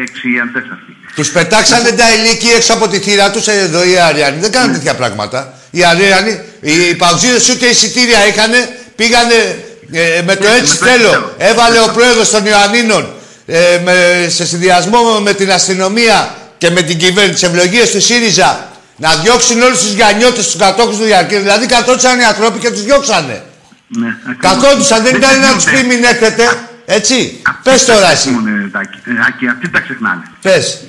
S4: εξηγιαντές αυτοί.
S1: Τους πετάξανε τα ηλίκη έξω από τη θύρα τους εδώ οι Αριανοί. Δεν κάνανε τέτοια πράγματα. Οι Αριανοί, οι παγκοσμίδε ούτε εισιτήρια είχαν, πήγανε ε, με το έτσι
S4: με το
S1: θέλω.
S4: έτσι θέλω.
S1: Έβαλε ο πρόεδρος των Ιωαννίνων ε, με, σε συνδυασμό με την αστυνομία και με την κυβέρνηση, τις ευλογίες του ΣΥΡΙΖΑ, να διώξουν όλους τους γιανιώτε, τους κατόχους του διαρκείου. Δηλαδή καθόντουσαν οι άνθρωποι και τους διώξανε.
S4: Ναι, ακριβώς.
S1: Καθόντουσαν, δεν ήταν να τους πει
S4: ξεχνιούνται.
S1: μην έρθετε. Έτσι.
S4: Αυτοί
S1: Πες
S4: τα
S1: τώρα εσύ.
S4: ξεχνούνε, Τάκη. Ε, Άκη, αυτοί τα ξεχνάνε.
S1: Πες.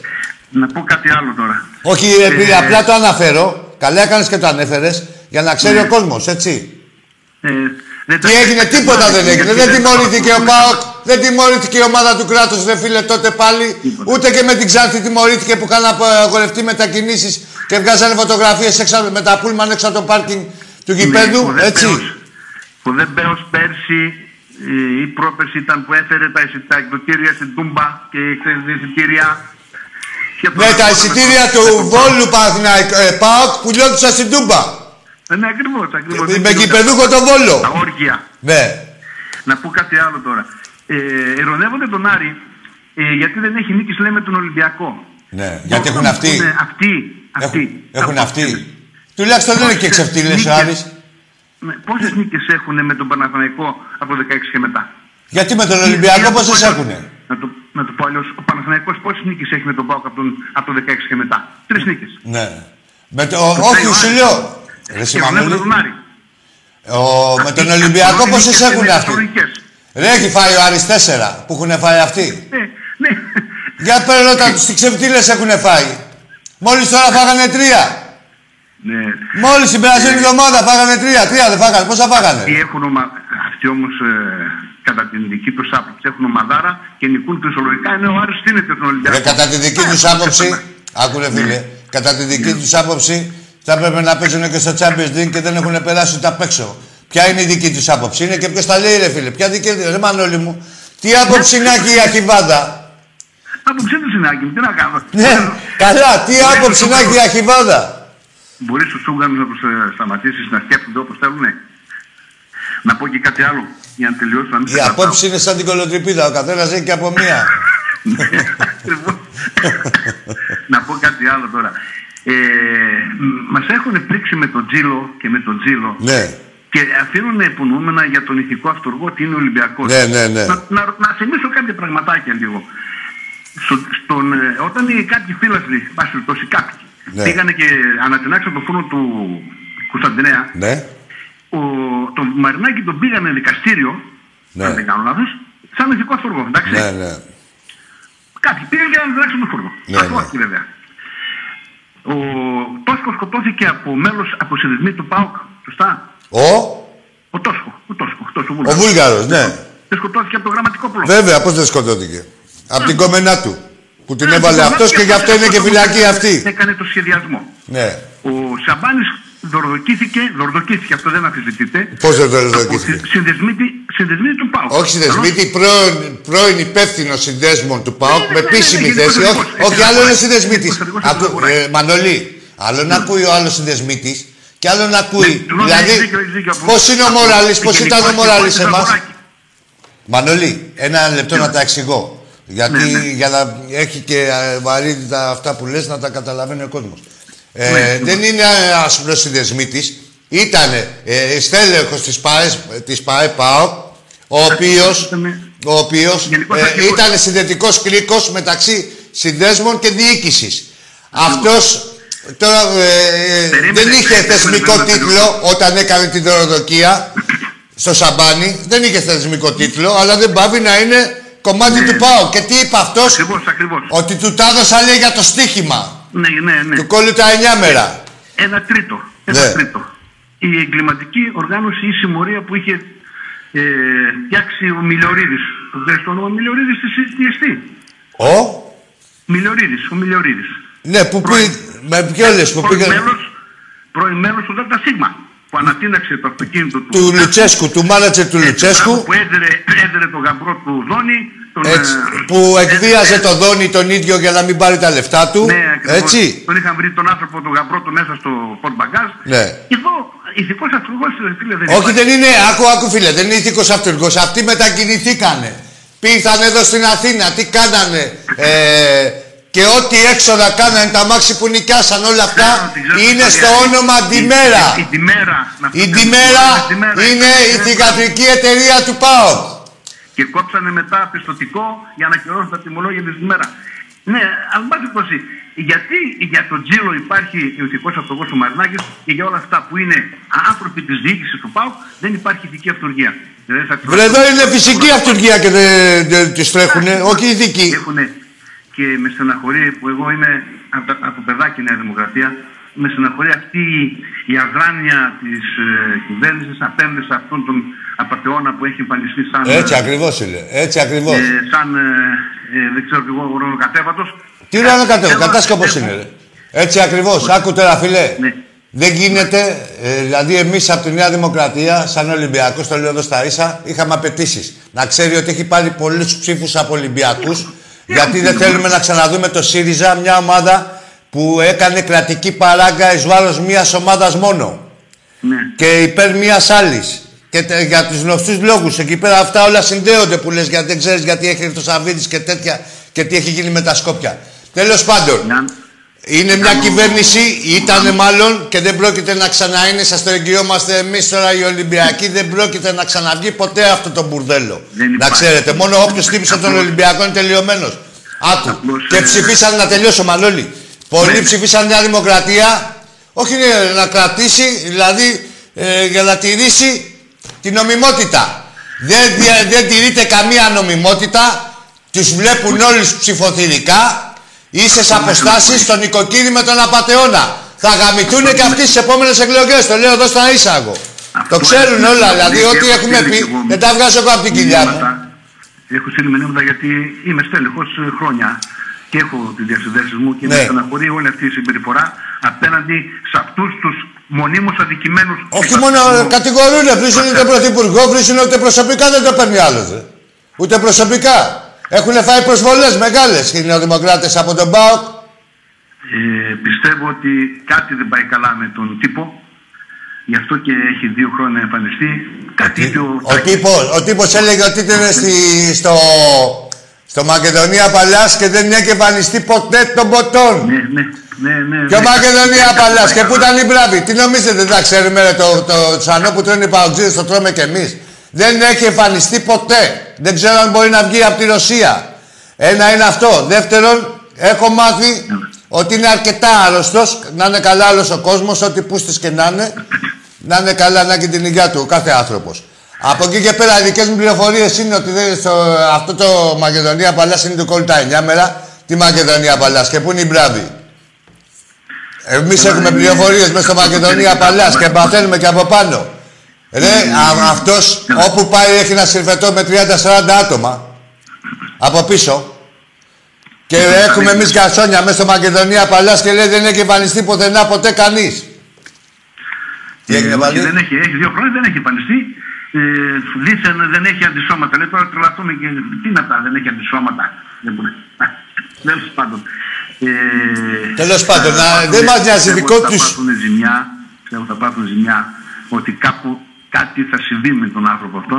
S4: Να πω κάτι άλλο τώρα.
S1: Όχι, επειδή απλά το αναφέρω. Καλά έκανες και το ανέφερες για να ξέρει ο κόσμος, έτσι.
S4: Ε, δεν
S1: Τι
S4: τα-
S1: έγινε, τίποτα δεν έγινε.
S4: Γιατί
S1: Δεν
S4: τα
S1: τιμωρήθηκε ο
S4: ακούμε.
S1: Πάοκ, δεν τιμωρήθηκε η ομάδα του κράτους, ρε φίλε, τότε πάλι.
S4: Τίποτα.
S1: Ούτε και με την Ξάνθη τιμωρήθηκε που είχαν αγορευτεί μετακινήσεις και βγάζανε φωτογραφίες με τα πούλμαν έξω από το πάρκινγκ του γηπέδου.
S4: Ναι, ο
S1: Έτσι.
S4: Δεπέος- Ο Δεπέος πέρσι ε, ή πρόπερσι ήταν που έφερε τα, εισι- τα εκδοτήρια στην Τούμπα και ξέρεις, τα εισιτήρια. Και
S1: Ναι,
S4: τώρα-
S1: τα εισιτήρια του Βόλου Παναθηναϊκ- ε, Πάοκ που λιώθησαν στην Τούμπα.
S4: Ε, Ναι, ακριβώς, ακριβώς.
S1: Με κυπεδούκο τον
S4: Τα
S1: Βόλο.
S4: όργια.
S1: Ναι.
S4: Να πω κάτι άλλο τώρα. Ε, ειρωνεύονται τον Άρη ε, γιατί δεν έχει νίκης λέει με τον Ολυμπιακό.
S1: Ναι, γιατί έχουν αυτοί.
S4: Ναι, αυτοί. αυτοί.
S1: Έχουν, έχουν
S4: Από-
S1: αυτοί. Τουλάχιστον δεν είναι και
S4: Πόσες
S1: ξεφτύλες ο
S4: νίκες-
S1: Άρης.
S4: Ναι, πόσες νίκες έχουν με τον Παναθηναϊκό από 16 και μετά;
S1: Γιατί με τον Ολυμπιακό
S4: Ή- ή
S1: πόσες
S4: να το πω
S1: έχουνε;
S4: αλλιώς- Να το, να το πω αλλιώς, ο Παναθηναϊκός πόσες νίκες έχει με τον Πάοκ από, τον, από το 16 και μετά; Τρεις νίκες.
S1: Ναι. Με το,
S4: Το
S1: όχι,
S4: λέει ο
S1: σου
S4: Άρης.
S1: λέω. Ρε
S4: Και
S1: Σιμανούλη,
S4: ειρωνεύονται τον Άρη.
S1: ο, με τον
S4: Αυτοί-
S1: Ολυμπιακό
S4: αυτοί
S1: πόσες
S4: νίκες
S1: έχουν
S4: είναι
S1: αυτοί;
S4: ιστορικές.
S1: Ρε, έχει φάει ο Άρης τέσσερα που έχουν φάει αυτοί;
S4: Ναι, ναι.
S1: Για πέρα ρώτα τους τι ξεφτύλες έχουν φάει. Μόλις τώρα φάγανε τρία.
S4: Ναι.
S1: Μόλις την περασμένη εβδομάδα φάγανε τρία. Τρία δεν φάγανε. Πόσα
S4: Αυτοί,
S1: φάγανε.
S4: έχουν ομα... Αυτοί όμως ε, κατά την δική τους άποψη έχουν ομαδάρα και νικούν φυσιολογικά ενώ ο Άρης στείνεται τον Ολυμπιακό.
S1: Ρε, κατά τη δική τους άποψη, άκουρε φίλε, κατά τη δική τους άποψη θα έπρεπε να παίζουν και στο Champions League και δεν έχουν περάσει ούτε απ' έξω. Ποια είναι η δική τους άποψη, είναι και ποιος τα λέει ρε φίλε, ποια δική ρε Μανώλη μου, τι άποψη να έχει η Αχιβάδα.
S4: Άποψή τους είναι Άκη μου, τι να κάνω.
S1: Ναι, καλά, τι άποψη να έχει η Αχιβάδα.
S4: Μπορείς τους Ούγγανους να τους ε, σταματήσεις να σκέφτονται όπως θέλουν. Να πω και κάτι άλλο για να τελειώσω. να μην
S1: Η
S4: σε κρατάω.
S1: απόψη είναι σαν την κολοτρυπίδα, ο καθένας έχει και από μία.
S4: Ακριβώς. να πω κάτι άλλο τώρα. Ε, μ- μας έχουν πρίξει με τον Τζίλο και με τον Τζίλο
S1: Ναι,
S4: και αφήνουν υπονοούμενα για τον ηθικό αυτοργό ότι είναι Ολυμπιακός.
S1: Ναι, ναι, ναι.
S4: Να, να, να θυμίσω κάποια πραγματάκια λίγο. Στο, στον, ε, όταν οι κάποιοι φίλαθλοι, πάση περιπτώσει κάποιοι,
S1: Ναι.
S4: πήγανε και ανατινάξαν το φούρνο του Κωνσταντινέα,
S1: ναι,
S4: ο, τον Μαρινάκη τον πήγανε δικαστήριο,
S1: Ναι.
S4: αν δεν κάνω λάθος, σαν ηθικό αυτοργό. Εντάξει.
S1: ναι, ναι.
S4: Κάποιοι πήγαν και ανατινάξαν το φούρνο.
S1: Ναι,
S4: Αυτό
S1: ναι.
S4: όχι βέβαια. Ο Τόσκος σκοτώθηκε από μέλος από συνδεσμή του ΠΑΟΚ. Σωστά;
S1: Ο,
S4: Ο Τόσκο. Ο Τόσκο. αυτός ο
S1: ο
S4: Βούλγαρος.
S1: Βούλγαρος, ναι.
S4: Και σκοτώθηκε από το γραμματικό
S1: Βέβαια, πώς δεν σκοτώθηκε; Από την κομμενά του. Που την
S4: Ναι,
S1: έβαλε
S4: το
S1: αυτός και γι' αυτό είναι και φυλακή αυτή.
S4: Έκανε το σχεδιασμό.
S1: Ναι.
S4: Ο Σαμπάνης δορδοκήθηκε, δορδοκήθηκε, αυτό δεν αμφισβητείται.
S1: Πώς δεν
S4: από
S1: δορδοκήθηκε;
S4: συ- συνδεσμίτη, συνδεσμίτη του ΠΑΟΚ.
S1: Όχι συνδεσμίτη, πρώην, πρώην υπεύθυνο συνδέσμων του ΠΑΟΚ
S4: Ναι,
S1: με
S4: ναι, ναι,
S1: επίσημη
S4: ναι,
S1: θέση.
S4: γενικός
S1: Όχι,
S4: οδηγός.
S1: όχι, άλλο είναι
S4: Γενικός
S1: συνδεσμίτη.
S4: οδηγός
S1: Ακού,
S4: αγοράς.
S1: ε, Μανολή, άλλο να ακούει ο άλλος συνδεσμίτη και άλλο να ακούει.
S4: Ναι, του
S1: δηλαδή,
S4: έχεις δίκιο, έχεις δίκιο.
S1: πώς είναι ο
S4: Από-
S1: Μοράλη,
S4: από
S1: πώς
S4: γενικό
S1: ήταν ο
S4: οδηγός
S1: Μοράλη
S4: της
S1: εμάς;
S4: Αγοράκη.
S1: Μανολή, ένα λεπτό να τα εξηγώ. Γιατί
S4: Ναι, ναι.
S1: για να έχει και ε, βαρύτητα αυτά που λες να τα καταλαβαίνει ο κόσμος. Ε,
S4: Ναι,
S1: δεν είναι άσπρος συνδεσμίτης. Ήταν ε, στέλεχος της ΠΑΕ, της ΠΑΕ ΠΑΟΚ, ο οποίος,
S4: Ήταν-
S1: ο οποίος
S4: Γενικός
S1: ε,
S4: αρχηγός.
S1: ήταν συνδετικός κρίκος μεταξύ συνδέσμων και διοίκησης. Αυτός τώρα ε, ε,
S4: Περίμενε,
S1: δεν είχε
S4: περίμενε,
S1: θεσμικό
S4: περίμενε,
S1: τίτλο όταν έκανε την δωροδοκία στο Σαμπάνι. Δεν είχε θεσμικό τίτλο, αλλά δεν πάβει να είναι κομμάτι
S4: Ναι.
S1: του ΠΑΟ. Και τι είπε αυτός,
S4: Ακριβώς, ακριβώς.
S1: ότι του τα έδωσα λέει για το στοίχημα.
S4: Ναι, ναι, ναι.
S1: Του κόλλου τα εννιά μέρα.
S4: Ένα τρίτο. Ένα
S1: Ναι.
S4: τρίτο. Η εγκληματική οργάνωση ή συμμορία που είχε ε, φτιάξει ο Μιλιορίδης. Τον ξέρεις το όνομα Μιλιορίδης τι, τι εστί.
S1: Ο,
S4: Μιλιορίδης, ο Μιλιορίδης.
S1: ναι, που
S4: Πρώην-
S1: πήγε, με ποιο λες, που
S4: Πρώην
S1: πήγε,
S4: μέλος, πρώην μέλος του ΔΣ που ανατείναξε το αυτοκίνητο του.
S1: του Λουτσέσκου, του μάνατζερ του Λουτσέσκου,
S4: Που έδερε, έδερε τον γαμπρό του Δόνη. Τον,
S1: έτσι,
S4: ε,
S1: που εκβίαζε
S4: έδερε-
S1: τον Δόνι τον ίδιο για να μην πάρει τα λεφτά του,
S4: Ναι, ακριβώς.
S1: έτσι.
S4: Τον είχαν βρει τον άνθρωπο, τον γαμπρό του μέσα στο πορτ μπαγκάζ.
S1: Ναι.
S4: Και εδώ ηθικός αυτοργός, φίλε, δεν
S1: Όχι,
S4: υπάρχει.
S1: δεν είναι. Άκου, άκου, φίλε. Δεν είναι ηθικός αυτούργος. Αυτοί μετακινηθήκανε. Πήγαν εδώ στην Αθήνα. Τι κάνανε. Ε, και ό,τι έξοδα κάνανε τα μάξι που νοικιάσαν όλα αυτά
S4: Ξέρω, την ξέρω,
S1: είναι
S4: την
S1: στο
S4: ιστορία.
S1: όνομα
S4: Η-
S1: Ντιμέρα.
S4: Η Ντιμέρα. να
S1: Η
S4: πούμε,
S1: Ντιμέρα
S4: Ντιμέρα.
S1: είναι η
S4: Ε,
S1: θηγατρική εταιρεία του ΠΑΟΚ.
S4: Και κόψανε μετά πιστοτικό για να ακυρώσουν τα τιμολόγια της Ντιμέρα. Ναι, αν πάση περιπτώσει, γιατί για τον Τζίλο υπάρχει ο ηθικός αυτοργός του Μαρινάκης και για όλα αυτά που είναι άνθρωποι της διοίκησης του ΠΑΟΚ δεν υπάρχει ηθική αυτοργία. Δηλαδή, θα
S1: Βρε εδώ είναι φυσική αυτούργια και δεν, δεν τις τρέχουνε. Όχι ηθική.
S4: Έχουνε και με στεναχωρεί που εγώ είμαι από, τα- από παιδάκι Νέα Δημοκρατία, με στεναχωρεί αυτή η- η αδράνεια της ε, κυβέρνησης απέναντι σε αυτόν τον από το που έχει εμφανιστεί σαν.
S1: Έτσι ακριβώς είναι. Έτσι ε, ακριβώς.
S4: Ε, σαν. Ε, δεν ξέρω εγώ, ουρανοκατέβατος.
S1: Τι
S4: ουρανοκατέβατος,
S1: κατάσκοπος είναι. Ρε. Έτσι ακριβώς. Άκου τώρα, φιλέ.
S4: Ναι.
S1: Δεν γίνεται, ε, δηλαδή εμείς από τη Νέα Δημοκρατία, σαν Ολυμπιακός, το λέω εδώ στα ίσα, είχαμε απαιτήσεις. Να ξέρει ότι έχει πάρει πολλούς ψήφους από Ολυμπιακούς, γιατί δεν θέλουμε να ξαναδούμε το ΣΥΡΙΖΑ, μια ομάδα που έκανε κρατική παράγκα εις βάρος μιας ομάδας μόνο.
S4: Ναι.
S1: Και υπέρ μιας άλλης. Και τε- για τους γνωστούς λόγους. Εκεί πέρα αυτά όλα συνδέονται που λες γιατί δεν ξέρεις γιατί έχει έρθει ο Σαββίδης και τέτοια και τι έχει γίνει με τα Σκόπια. Τέλος πάντων,
S4: Εάν-
S1: είναι μια κυβέρνηση, ήταν μάλλον και δεν πρόκειται να ξαναείνει. Σας το εγγυόμαστε εμείς τώρα οι Ολυμπιακοί. Δεν πρόκειται να ξαναβγεί ποτέ αυτό το μπουρδέλο.
S4: Δεν
S1: Να
S4: υπάρχει.
S1: ξέρετε, μόνο όποιος χτύπησε τον Ολυμπιακό είναι τελειωμένος. Άκου.
S4: Απλώς,
S1: Και
S4: ε,
S1: ψηφίσαν να τελειώσω, Μανώλη. Πολλοί
S4: Ναι.
S1: ψηφίσαν Νέα Δημοκρατία. Όχι ναι, να κρατήσει, δηλαδή ε, για να τηρήσει την νομιμότητα. Δεν, δια- δεν τηρείται καμία νομιμότητα. Τους βλέπουν όλους ψηφοθυρικά. Ίσες αποστάσεις στον οικοκύρη με τον απατεώνα. Θα γαμηθούν και αυτοί στις επόμενες εκλογές. Το λέω εδώ στα ίσα εγώ.
S4: Αυτό
S1: Το ξέρουν
S4: έχω
S1: όλα.
S4: στείλει
S1: Δηλαδή,
S4: και
S1: ό,τι
S4: έχω
S1: έχουμε
S4: στείλει
S1: πει,
S4: και εγώ
S1: δεν τα βγάζω εγώ από την κοιλιά μου.
S4: μηνύματα. Έχω στείλει μηνύματα γιατί είμαι στέλεχος ε, χρόνια και έχω τις διασυνδέσεις μου και
S1: Ναι.
S4: με στεναχωρεί όλη αυτή η συμπεριφορά απέναντι σε αυτούς τους μονίμους αδικημένους
S1: Όχι μόνο κατηγορούν, βρίσκουν ούτε πρωθυπουργό, βρίσκουν ούτε προσωπικά δεν το παίρνει άλλος. Δε. Ούτε προσωπικά. Έχουν φάει προσβολές μεγάλες οι νεοδημοκράτες από τον ΠΑΟΚ.
S4: Ε, πιστεύω ότι κάτι δεν πάει καλά με τον τύπο. Γι' αυτό και έχει δύο χρόνια να εμφανιστεί. Κάτι είπε ο
S1: Ο τύπος, ο τύπος έλεγε ότι ήταν στη, στο, στο Μακεδονία Παλάς και δεν έχει εμφανιστεί ποτέ των ποτών.
S4: Ναι, ναι, ναι, ναι.
S1: Και ο
S4: ναι.
S1: Μακεδονία
S4: Κάτι
S1: Παλάς
S4: δεν
S1: και
S4: πάει
S1: πού
S4: καλά.
S1: ήταν οι μπράβοι. Τι νομίζετε, δεν τα ξέρουμε ρε, το, το τσανό που τρώνε οι παουτζίδες, το τρώμε κι εμείς. Δεν έχει εμφανιστεί ποτέ. Δεν ξέρω αν μπορεί να βγει από τη Ρωσία. Ένα είναι αυτό. Δεύτερον, έχω μάθει ότι είναι αρκετά άρρωστος, να είναι καλά άλλος ο κόσμος, ό,τι πούστης και να είναι. Να είναι καλά, να έχει την υγεία του ο κάθε άνθρωπος. Από εκεί και πέρα, οι δικές μου πληροφορίες είναι ότι δεν, στο, αυτό το Μακεδονία Παλάς είναι του κόλλου τα 9 μέρα. Τι Μακεδονία Παλάς και πού είναι οι μπράβοι. Εμείς έχουμε
S4: είναι-
S1: πληροφορίες μέσα στο Μακεδονία Παλά και παθαίνουμε και από πάνω. Ρε, αυτός όπου πάει έχει ένα συρφετό με 30-40 άτομα από πίσω. Και έχουμε εμείς γκαρσόνια μέσα στο Μακεδονία Παλά και λέει δεν έχει εμφανιστεί πουθενά ποτέ κανείς. Τι έγινε
S4: Ε, όχι,
S1: πάλι.
S4: δεν έχει, έχει δύο χρόνια δεν έχει εμφανιστεί. Ε, δίθεν δεν έχει αντισώματα. Λέει τώρα τρελαθούμε και τι να τα δεν έχει αντισώματα. Δεν μπορεί. Τέλος πάντων. Ε,
S1: Τέλος πάντων,
S4: θα
S1: να-
S4: πάθουνε-
S1: δεν μας νοιάζει,
S4: πιστεύω
S1: δικό
S4: ότι
S1: τους-
S4: Θα πάθουν ζημιά. Πιστεύω θα πάθουν ζημιά ότι κάπου κάτι θα συμβεί με τον άνθρωπο αυτό.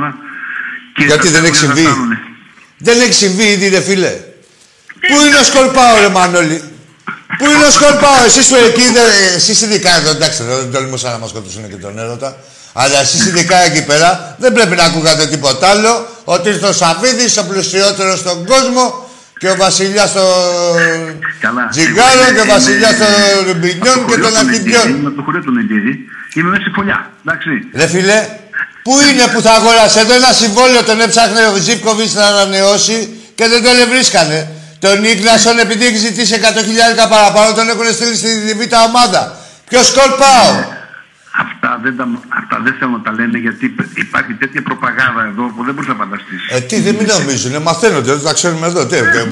S4: Και
S1: Γιατί
S4: θα
S1: δεν έχει
S4: θέλουν να
S1: συμβεί;
S4: φτάνουνε.
S1: Δεν έχει συμβεί ήδη, ρε φίλε. Πού είναι ο Σκορπάο, ρε Μανώλη; Πού είναι ο Σκορπάο, εσείς του εκεί, δε- εσείς ειδικά εδώ, εντάξει, δεν τολμούσα να μας σκοτώσουν και τον έρωτα. Αλλά εσείς ειδικά εκεί πέρα δεν πρέπει να ακούγατε τίποτα άλλο. Ότι ήρθε ο Σαββίδης, ο πλουσιότερος στον κόσμο και ο βασιλιάς των
S4: Καλά.
S1: τζιγκάρων
S4: Εγώ
S1: και ο
S4: είμαι-
S1: βασιλιάς των
S4: είμαι-
S1: ρουμπινιών
S4: από
S1: και
S4: το
S1: των
S4: χωριό του Νεντήρη,
S1: αρχιδιών.
S4: Είμαι από το χωριό του Νεντήρη. Είμαι μέσα στη φωλιά. Εντάξει.
S1: Ρε φίλε, πού είναι που θα αγοράσει; Εδώ ένα συμβόλαιο τον έψαχνε ο Ζήπκοβιτς να ανανεώσει και δεν τον βρίσκανε. Τον Νίκλασον επειδή έχει ζητήσει 100.000 παραπάνω τον έχουν στείλει στη β' ομάδα. Ποιος σκορπάω.
S4: Αυτά δεν, τα, αυτά δεν θέλω να τα λένε γιατί υπάρχει τέτοια προπαγάνδα εδώ που δεν μπορείς να φανταστείς.
S1: Ε, τι δεν μην νομίζουν, μαθαίνονται, δεν τα ξέρουμε εδώ. Τι, και,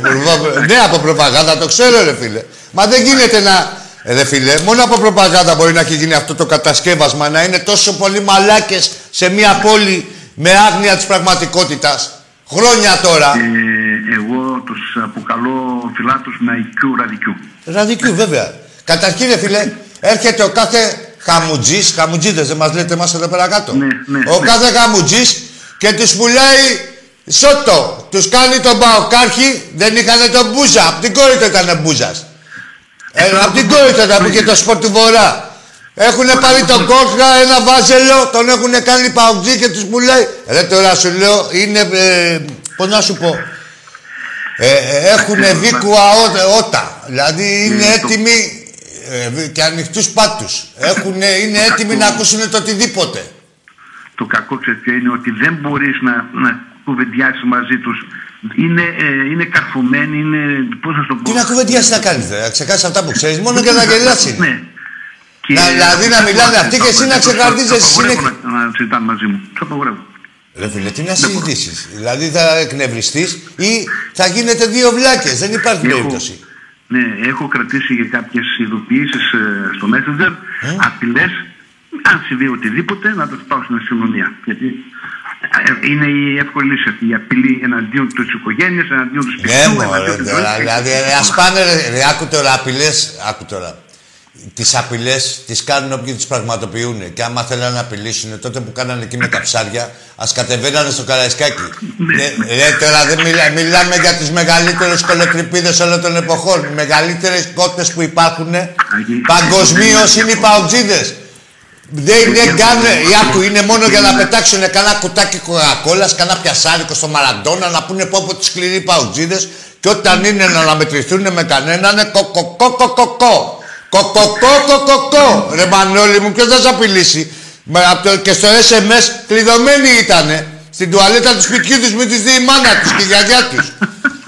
S1: ναι, από προπαγάνδα το ξέρω, ρε φίλε. Μα δεν γίνεται να. Ε, ρε φίλε, μόνο από προπαγάνδα μπορεί να έχει γίνει αυτό το κατασκεύασμα, να είναι τόσο πολλοί μαλάκες σε μια πόλη με άγνοια της πραγματικότητας. Χρόνια τώρα.
S4: Ε, εγώ τους αποκαλώ φυλάτου με IQ ραδικιού.
S1: Ραδικού, βέβαια. Καταρχήν, ρε φίλε, έρχεται ο κάθε χαμουτζή, χαμουτζίδε δεν μας λέτε εμάς εδώ πέρα κάτω.
S4: Ναι, ναι,
S1: ο
S4: ναι.
S1: κάθε χαμουτζή και τους πουλάει σότο. Τους κάνει τον Παοκάρχη, δεν είχαν τον Μπούζα. Απ' την κόρη του ήταν Μπούζας. Ε, απ' την κόρη του ήταν που είχε το σπορ του Βορρά. Έχουν πάρει τον κόκκα, ένα βάζελο, τον έχουν κάνει παουτζή και τους πουλάει. Ρε τώρα σου λέω, είναι. Ε, Πώς να σου πω. Ε, ε, έχουν βίκουα ό- ότα. Δηλαδή είναι
S4: Ε, το-
S1: έτοιμοι ε, και ανοιχτούς πάτους. Είναι έτοιμοι να ακούσουν το οτιδήποτε.
S4: Το κακό ξέρετε ποιο είναι ότι δεν μπορείς να, να κουβεντιάσεις μαζί τους είναι, ε, είναι καρφωμένη, είναι. Πώς να το πω.
S1: Τι να κουβεντιάσεις να κάνεις, να ξεχάσεις αυτά που ξέρεις, μόνο και να γελάσεις.
S4: Ναι. Και-
S1: Να- δηλαδή να μιλάνε αυτοί και εσύ να ξεκαρδίζεσαι
S4: Το απαγορεύω
S1: συνέχεια.
S4: Να, να συζητάνε μαζί μου. Το απαγορεύω.
S1: Ρε φίλε, τι να συζητήσεις. Δηλαδή θα εκνευριστείς ή θα γίνετε δύο βλάκες. Δεν υπάρχει
S4: Έχω-
S1: περίπτωση.
S4: Ναι, έχω κρατήσει για κάποιες ειδοποιήσεις στο Messenger,
S1: Ε;
S4: απειλές. Αν συμβεί οτιδήποτε, να το πάω στην αστυνομία. Γιατί ε, είναι η εύκολη λύση αυτή. Η απειλή εναντίον της οικογένειας, εναντίον του σπιτιού,
S1: Ναι, μωρέ,
S4: εναντίον της
S1: τώρα,
S4: ζωής.
S1: δηλαδή, ας πάνε, ρε, ρε, άκου τώρα, απειλές, άκου τώρα. Τις απειλές τις κάνουν όποιοι τις πραγματοποιούν. Και άμα θέλουν να απειλήσουν, τότε που κάνανε εκεί με τα ψάρια, ας κατεβαίνανε στο καραϊσκάκι. ναι, ρε, τώρα δεν μιλά, μιλάμε για τις μεγαλύτερες κολοτρυπίδε όλων των εποχών. Οι μεγαλύτερες κότες που υπάρχουν παγκοσμίως είναι οι παουτζίδες. Δεν είναι καν, ή άκου, είναι μόνο για να πετάξουν κανένα κουτάκι κοκακόλας, κανένα πιασάρικο στο Μαραντόνα, να πούνε πω πω τις σκληροί παουτζίδες και όταν είναι να αναμετρηθούν με κανέναν είναι κοκοκοκοκοκο. Κοκοκοκοκοκο. Ρε Μανώλη μου, ποιος θα σε απειλήσει; Με, απ' το, και στο SMS κλειδωμένοι ήτανε. Στην τουαλέτα του σπιτιού τους με τις δει η μάνα τους και η γιαγιά τους.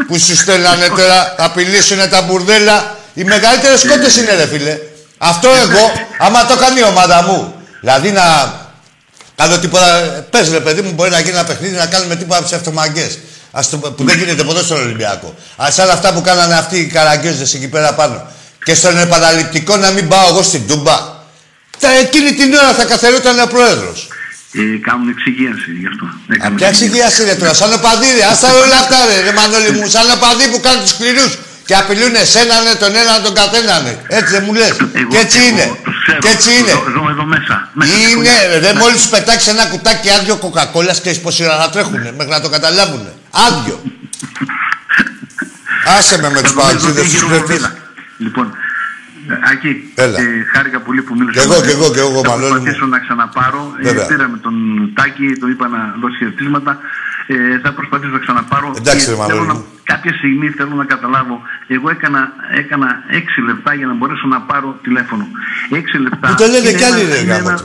S1: που σου στέλνανε τώρα, θα απειλήσουνε τα μπουρδέλα. Οι μεγαλύτερες κότες είναι ρε φίλε. Αυτό εγώ, άμα το κάνει η ομάδα μου. Δηλαδή να κάνω τίποτα. Πες ρε παιδί μου, μπορεί να γίνει ένα παιχνίδι να κάνουμε τίποτα ψευτομαγκέ. Που δεν γίνεται ποτέ στον Ολυμπιακό. Α σαν αυτά που κάνανε αυτοί οι καραγκιόζες εκεί πέρα πάνω. Και στον επαναληπτικό να μην πάω εγώ στην Τούμπα. Τα εκείνη την ώρα θα καθαριόταν ο πρόεδρος.
S4: Ε, κάνουν εξυγίαση γι' αυτό.
S1: Α,
S4: Έκαναν
S1: ποια εξηγίαση ρε τώρα, σαν οπαδί ρε, άστα όλα αυτά ρε, ρε Μανώλη μου, σαν οπαδί που κάνουν τους σκληρούς και απειλούν εσένα ναι, τον έναν τον καθέναν. ναι. Έτσι δεν μου λες.
S4: Εγώ-
S1: Και έτσι
S4: εγώ
S1: είναι.
S4: τους ξέρω.
S1: Και έτσι είναι.
S4: Ζω, ζω εδώ μέσα. μέσα στην
S1: Είναι,
S4: οικογένεια.
S1: ρε, μόλις σου πετάξεις ένα κουτάκι άδειο κοκακόλας και πόση ώρα θα τρέχουνε μέχρι να το καταλάβουν. Άδειο. Άσε με με τους
S4: Θα το
S1: παγκίδες
S4: δείτε
S1: τους
S4: γύρω
S1: παίχτες.
S4: βομβίδα. Λοιπόν, ε, Άκη,
S1: Έλα.
S4: ε, χάρηκα πολύ που μίλησα.
S1: Κι εγώ,
S4: μαζί
S1: κι εγώ,
S4: σου.
S1: κι εγώ,
S4: Θα
S1: Μανώλη μου.
S4: προσπαθήσω να ξαναπάρω. Ε,
S1: Βέβαια.
S4: πήραμε τον Τάκη, το είπα να δώσει χαιρετίσματα. Ε, θα προσπαθήσω να ξαναπάρω.
S1: Εντάξει,
S4: Και
S1: ρε, Μανώλη
S4: θέλω να-
S1: μου.
S4: Κάποια στιγμή θέλω να καταλάβω. Εγώ έκανα, έκανα 6 λεπτά για να μπορέσω να πάρω τηλέφωνο. 6 λεπτά.
S1: Μου το λένε
S4: είναι
S1: κι άλλοι,
S4: ένα-
S1: ρε,
S4: είναι
S1: γάμο
S4: ένα-
S1: του.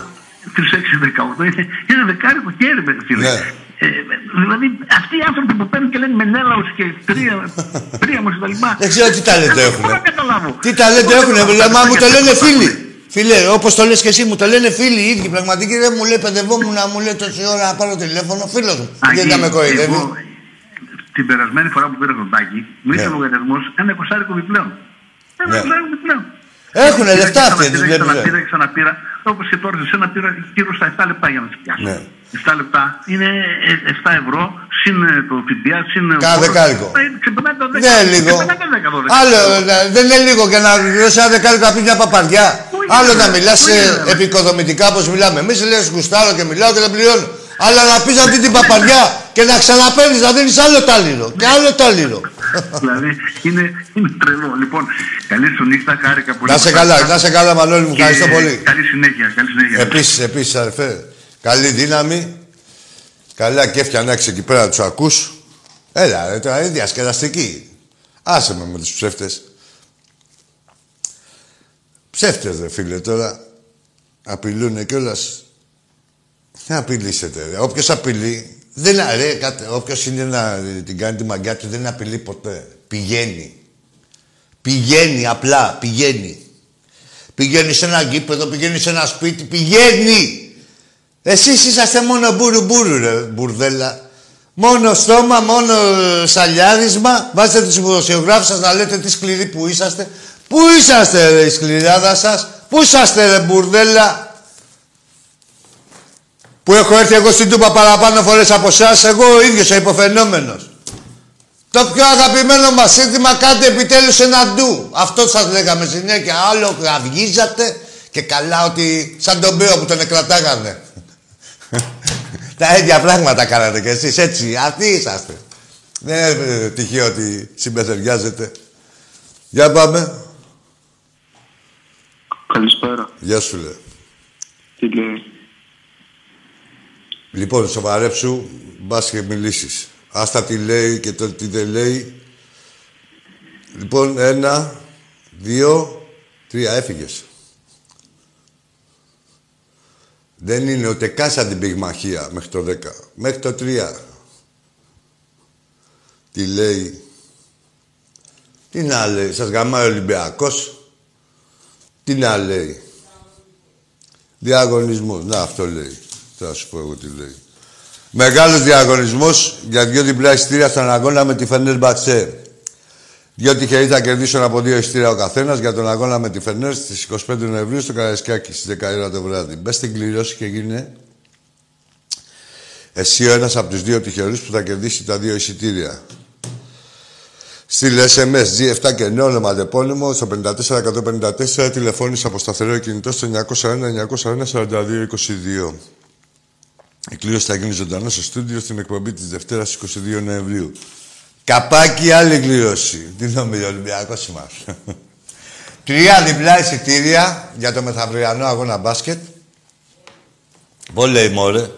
S4: Τους 6, 18. Είναι, είναι δεκάρικο χέρι, με, φίλε.
S1: Ναι.
S4: Ε, δηλαδή, αυτοί οι άνθρωποι που παίρνουν και λένε Μενέλαους και τρία, τρία μου κτλ.
S1: Δεν ξέρω τι ταλέντο
S4: Δεν
S1: έχουν.
S4: μπορώ να καταλάβω.
S1: Τι ταλέντο
S4: Δεν
S1: έχουν,
S4: μπορώ να
S1: μα μου το
S4: καταλάβω.
S1: λένε φίλοι. Φίλε, όπως το λες και εσύ, μου το λένε φίλοι οι ίδιοι. Πραγματικοί δεν μου λέει παιδευόμουν να μου λέει τόση ώρα να πάρω τηλέφωνο. Φίλος μου.
S4: Αγί,
S1: Δεν θα με κοροϊδεύει.
S4: εγώ, Την περασμένη φορά που πήρα τον τάκι, μου ήρθε
S1: Ναι.
S4: ο λογαριασμός ένα εικοσάρικο επιπλέον. Ένα
S1: Ναι.
S4: εικοσάρικο επιπλέον.
S1: Έχουνε
S4: Πήρα
S1: λεφτά
S4: και
S1: αυτοί,
S4: ξαναπήρα,
S1: τους βλέπεις,
S4: Ξαναπήρα,
S1: ε.
S4: ξαναπήρα. Όπως και τώρα σε ένα πήρα γύρω στα 7 λεπτά για να τις πιάσω.
S1: Ναι.
S4: 7 λεπτά είναι ε, 7 ευρώ συν ε, το ΦΠΑ, συν. ο
S1: Κάθε
S4: φόρος.
S1: δεκάρικο.
S4: Ε, Ξεπερνάει τα 10.
S1: Δεν είναι λίγο.
S4: Ξεπερνάει τα 10, 12.
S1: Άλλο, ε, δεν είναι λίγο και να δώσει ένα δεκάρικο να πει μια παπαριά.
S4: Όχι,
S1: Άλλο
S4: ρε,
S1: να μιλάς
S4: όχι, ρε.
S1: επικοδομητικά όπως μιλάμε. Εμείς λες γουστάρω και μιλάω και δεν πληρώνω. Αλλά να πεις αυτή την παπαριά και να ξαναπαίρνεις να δίνεις άλλο τάλιρο. Και άλλο τάλιρο.
S4: δηλαδή είναι, είναι τρελό. Λοιπόν, καλή σου νύχτα, χάρηκα πολύ.
S1: Να σε καλά, να σε καλά, Μανώλη μου.
S4: Και
S1: Ευχαριστώ πολύ.
S4: Καλή συνέχεια, καλή συνέχεια.
S1: Επίσης, επίσης, αδερφέ, καλή δύναμη. Καλά κέφια να έχεις εκεί πέρα να τους ακούς. Έλα, ρε, τώρα είναι διασκεδαστική. Άσε με με τους ψεύτες. Ψεύτες, ρε φίλε, τώρα. Απειλούνε κιόλας. Δεν απειλήσετε, ρε. Όποιος απειλεί, δεν αρέ, κάτι, όποιος είναι να την κάνει τη μαγκιά του, δεν απειλεί ποτέ. Πηγαίνει. Πηγαίνει απλά, πηγαίνει. Πηγαίνει σε ένα γήπεδο, πηγαίνει σε ένα σπίτι, πηγαίνει. Εσείς είσαστε μόνο μπούρου μπούρου ρε μπουρδέλα. Μόνο στόμα, μόνο σαλιάρισμα. Βάζετε τους δημοσιογράφους σας να λέτε τι σκληροί που είσαστε. Πού είσαστε ρε η σκληράδα σας; Πού είσαστε ρε μπουρδέλα; Που έχω έρθει εγώ στην Τούπα παραπάνω φορές από εσάς. Εγώ ο ίδιος ο υποφαινόμενος. Το πιο αγαπημένο μας σύνθημα κάντε επιτέλους ένα ντου. Αυτό σας λέγαμε συνέχεια. Άλλο κραυγίζατε και καλά ότι σαν τον Μπέο που τον εκρατάγανε. Τα ίδια πράγματα κάνατε κι εσείς έτσι. Αυτοί είσαστε. Δεν είναι τυχαίο ότι συμπεθεριάζετε. Για πάμε.
S5: Καλησπέρα.
S1: Γεια σου λέω.
S5: Τι λέει;
S1: Λοιπόν, σοβαρέψου, μπας και μιλήσεις. Άστα τι λέει και το τι δεν λέει. Λοιπόν, ένα, δύο, τρία, έφυγες. Δεν είναι ούτε καν σαν την πυγμαχία μέχρι το 10. Μέχρι το 3. Τι λέει. Τι να λέει. Σας γαμάει ο Ολυμπιακός. Τι να λέει. Διαγωνισμός. Να, αυτό λέει. Θα σου πω εγώ τι λέει. Μεγάλος διαγωνισμός για δυο διπλά εισιτήρια στον αγώνα με τη Φενέρ Μπατσέ. Δυο τυχεροί θα κερδίσουν από δύο εισιτήρια ο καθένας για τον αγώνα με τη Φενέρ στις 25 Νοεμβρίου στο Καραϊσκάκι στις 10 το βράδυ. Μπες στην κληρώση και γίνε εσύ ο ένας από τους δύο τυχερούς που θα κερδίσει τα δύο εισιτήρια. Στείλε SMS G7 και νέο όνομα αντεπώνυμο στο 54154 τηλεφώνησε από σταθερό κινητό στο 901 901 4222. Η κλήρωση θα γίνει ζωντανό στο στούντιο στην εκπομπή της Δευτέρας 22 Νοεμβρίου. Καπάκι άλλη κλήρωση. Τι νομίζει ο Ολυμπιακός μας. Τρία διπλά εισιτήρια για το μεθαυριανό αγώνα μπάσκετ. Βόλεϊ μόρε.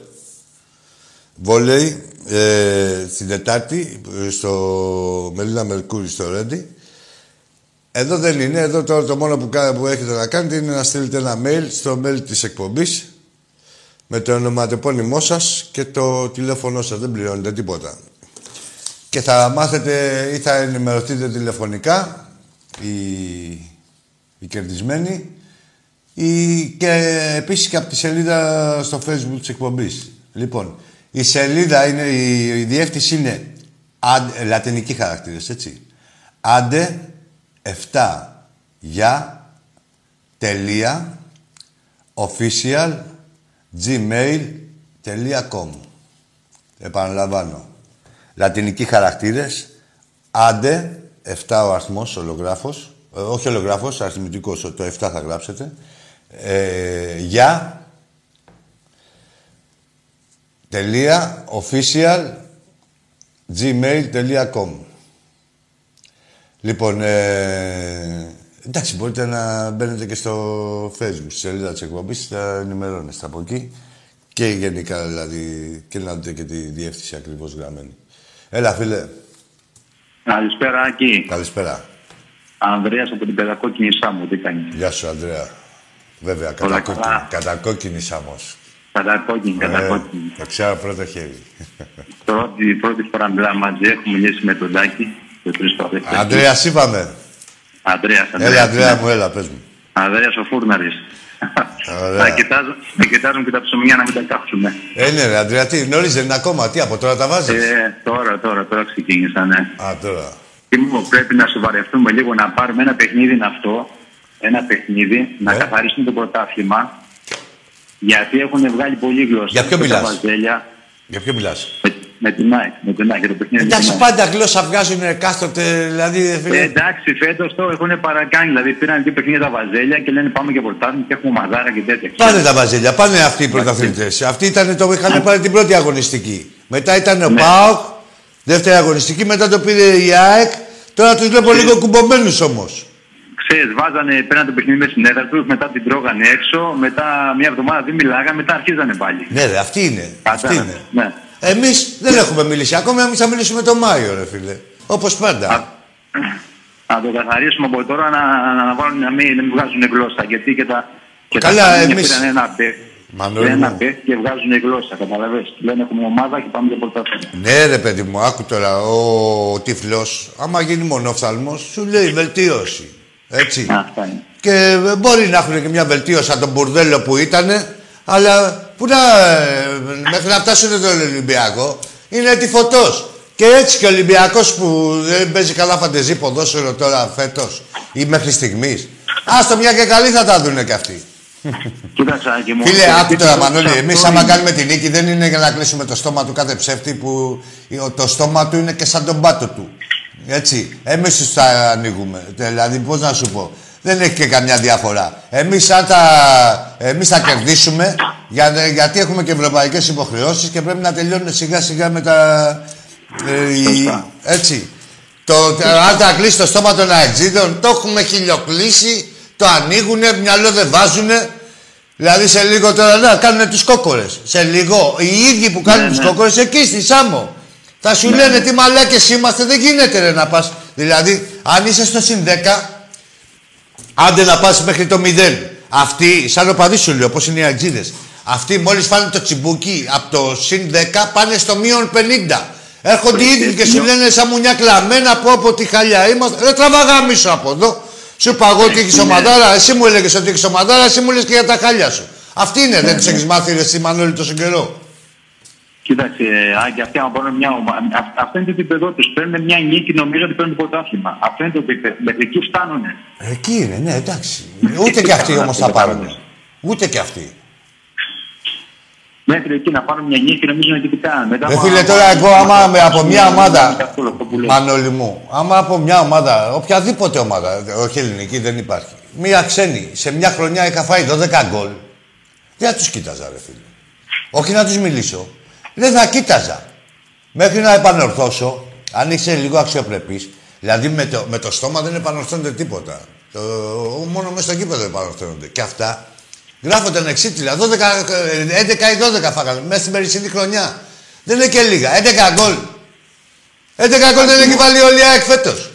S1: Βόλεϊ ε, στην Τετάρτη στο Μελίνα Μερκούρι στο Ρέντι. Εδώ δεν είναι. Εδώ τώρα το μόνο που, που έχετε να κάνετε είναι να στείλετε ένα mail στο mail της εκπομπής με το ονοματεπώνυμό σας και το τηλέφωνό σας. Δεν πληρώνετε τίποτα και θα μάθετε ή θα ενημερωθείτε τηλεφωνικά οι, οι κερδισμένοι ή και επίσης και από τη σελίδα στο facebook της εκπομπής. Λοιπόν, η σελίδα είναι, η, η διεύθυνση είναι αντε, λατινική χαρακτήρες, έτσι. Άντε 7 για τελεία official gmail.com Επαναλαμβάνω λατινικοί χαρακτήρες, άντε, 7 ο αριθμός, ολογράφος, ε, όχι ολογράφος, αριθμητικός, το 7 θα γράψετε, ε, για, τελεία, official, gmail.com. Λοιπόν, ε, εντάξει, μπορείτε να μπαίνετε και στο facebook, στη σελίδα της εκπομπής, θα ενημερώνεστε από εκεί. Και γενικά δηλαδή και να δείτε και τη διεύθυνση ακριβώς γραμμένη. Έλα, φίλε.
S5: Καλησπέρα, Άκη.
S1: Καλησπέρα.
S5: Ανδρέας από την Πεδακόκκινη Σάμμο, τι κάνει;
S1: Γεια σου, Ανδρέα. Βέβαια,
S5: Όλα
S1: κατακόκκινη,
S5: καλά.
S1: κατακόκκινη Σάμος.
S5: Κατακόκκινη,
S1: Ε,
S5: κατακόκκινη.
S1: το ξέρω πρώτο χέρι.
S5: Πρώτη, πρώτη φορά μιλάμε μαζί, έχουμε μιλήσει με τον Τάκη. Και τρεις φορές.
S1: Ανδρέας είπαμε.
S5: Ανδρέας, Ανδρέας.
S1: Έλα, Ανδρέα
S5: ναι.
S1: μου, έλα, πες μου.
S5: Ανδρέας ο Φούρναρης.
S1: Ωραία.
S5: Να κοιτάζουν, να κοιτάζουν και τα ψωμιά να μην τα κάψουμε.
S1: Ε, ναι, ρε, Ανδρέα, τι, γνωρίζετε είναι ακόμα, τι, από τώρα τα βάζεις;
S5: Ε, τώρα, τώρα, τώρα ξεκίνησα, ναι.
S1: Α, τώρα.
S5: Τι μου πρέπει να σοβαρευτούμε λίγο, να πάρουμε ένα παιχνίδι είναι αυτό, ένα παιχνίδι, να
S1: Ναι.
S5: καθαρίσουμε το πρωτάθλημα, γιατί έχουν βγάλει πολύ γλώσσα.
S1: Για ποιο
S5: Και τα
S1: μιλάς;
S5: Βαζέλια,
S1: Για ποιο μιλάς;
S5: Με, με την ΑΕΚ, με την ΑΕΚ, για το παιχνίδι. με την
S1: Εντάξει,
S5: ΑΕΚ.
S1: πάντα γλώσσα βγάζουν κάστοτε, δηλαδή,
S5: Ε,
S1: φίλε.
S5: εντάξει, φέτος το έχουν παρακάνει. Δηλαδή πήραν δύο παιχνίδια τα βαζέλια και λένε πάμε και πρωτάθλημα και έχουμε μαδάρα και τέτοια.
S1: Πάνε τα βαζέλια, πάνε αυτοί οι πρωταθλητές. Αυτοί ήταν το είχαν πάρει την πρώτη αγωνιστική. Μετά ήταν ο
S5: Ναι.
S1: ΠΑΟΚ, δεύτερη αγωνιστική, μετά το πήρε η ΑΕΚ. Τώρα τους βλέπω λίγο κουμπωμένους όμως.
S5: Ξέρεις, βάζανε, πέραν το παιχνίδι με στην έδρα τους, μετά την τρώγανε έξω, μετά μια εβδομάδα δεν μιλάγανε, μετά αρχίζανε πάλι.
S1: Ναι, ρε, αυτή είναι. Αυτή
S5: Κατάλαβες,
S1: είναι.
S5: Ναι.
S1: Εμείς δεν έχουμε μιλήσει ακόμα, εμείς θα μιλήσουμε τον Μάιο, ρε φίλε. Όπως πάντα.
S5: Α, να το καθαρίσουμε από τώρα να, να, να, βάλουν, να, μην, να μην βγάζουν γλώσσα. Γιατί και τα. Και
S1: Καλά,
S5: τα familia
S1: εμείς-
S5: Πήραν ένα μπε.
S1: Μανώλη
S5: Πήραν ένα
S1: μου.
S5: μπε και βγάζουν γλώσσα. Καταλαβες. Λένε έχουμε ομάδα και πάμε για πρωτάθλημα.
S1: Ναι, ρε παιδί μου, άκου τώρα. Ο τυφλός, άμα γίνει μονόφθαλμος, σου λέει βελτίωση. Έτσι.
S5: Αυτά είναι.
S1: Και ε, μπορεί να έχουν και μια βελτίωση σαν τον μπουρδέλο που ήταν, αλλά που να, ε, μέχρι να φτάσουν τον Ολυμπιακό είναι τυφωτό. Και έτσι και ο Ολυμπιακός που δεν παίζει καλά φαντεζή ποδόσφαιρο τώρα φέτος ή μέχρι στιγμής. Άστο μια και καλή θα τα δούνε κι αυτοί.
S5: Κοίταξε, Άκη μου.
S1: Φίλε,
S5: το
S1: άκου τώρα
S5: επίπεδο
S1: Μανώλη,
S5: σε
S1: εμείς
S5: αυτό
S1: άμα
S5: είναι.
S1: κάνουμε την νίκη δεν είναι για να κλείσουμε το στόμα του κάθε ψεύτη που το στόμα του είναι και σαν τον πάτο του. Έτσι. Εμείς τους τα ανοίγουμε. Δηλαδή, πώς να σου πω. Δεν έχει και καμιά διαφορά. Εμείς θα, τα... εμείς θα κερδίσουμε για... γιατί έχουμε και ευρωπαϊκές υποχρεώσεις και πρέπει να τελειώνουν σιγά σιγά με τα. ε, οι-
S5: Σωστά.
S1: Έτσι. Το, αν τα κλείσει το στόμα των αεξίδων, το έχουμε χιλιοκλείσει, το ανοίγουνε, μυαλό δεν βάζουνε. Δηλαδή σε λίγο τώρα να κάνουν τους κόκορες. Σε λίγο οι ίδιοι που κάνουν
S5: Ναι,
S1: τους
S5: ναι.
S1: κόκορες εκεί στη Σάμο. Θα σου λένε τι μαλάκες είμαστε, δεν γίνεται ρε να πας. Δηλαδή, αν είσαι στο συν 10, άντε να πας μέχρι το 0. Αυτοί, σαν ο παδί σου λέω, πώς είναι οι αγτζίδες. Αυτοί μόλις φάνε το τσιμπούκι από το συν 10 πάνε στο μείον 50. Έρχονται οι ίδιοι και σου λένε σαν μουνιά κλαμμένα από από τη χαλιά είμαστε. Δεν τραβάγα μίσο από εδώ. Σου είπα εγώ ότι έχεις ομαδάρα, εσύ μου έλεγες ότι έχεις ομαδάρα, εσύ μου λες και για τα χάλια σου. Αυτή είναι, δεν τους έχεις μάθει ρε, εσύ Μανώλη τόσο καιρό.
S5: Κοίταξε, Άγγι, αυτοί αν πάρουν μια ομάδα. Αυτό είναι το επίπεδο τους. Παίρνουν μια νίκη, νομίζω ότι παίρνουν το πρωτάθλημα. Αυτό είναι το επίπεδο. Μέχρι εκεί φτάνουν.
S1: Εκεί είναι, ναι, εντάξει. Ούτε και αυτοί όμως θα πάρουν. Ούτε και αυτοί.
S5: Μέχρι εκεί να πάρουν μια νίκη, νομίζω ότι τι κάνουν. Μετά
S1: Ρε
S5: άμα-
S1: φίλε, τώρα εγώ άμα με από μια
S5: Είναι
S1: ομάδα.
S5: αυτό που λέει.
S1: Μανώλη μου, άμα από μια ομάδα, οποιαδήποτε ομάδα, όχι ελληνική δεν υπάρχει. Μια ξένη, σε μια χρονιά είχα φάει 12 γκολ. Δεν θα τους κοίταζα, ρε φίλε. Όχι να τους μιλήσω. Δεν θα κοίταζα. Μέχρι να επανορθώσω, αν είσαι λίγο αξιοπρεπής, δηλαδή με το, με το στόμα δεν επανορθώνεται τίποτα. Το, μόνο μέσα στο γήπεδο επανορθώνονται. Και αυτά γράφονται ανεξίτηλα. 12, ε, 11 ή 12 φάγανε μέσα στην περσινή χρονιά. Δεν είναι και λίγα. 11 γκολ. 11 γκολ δεν έχει βάλει όλη η ΑΕΚ φέτος.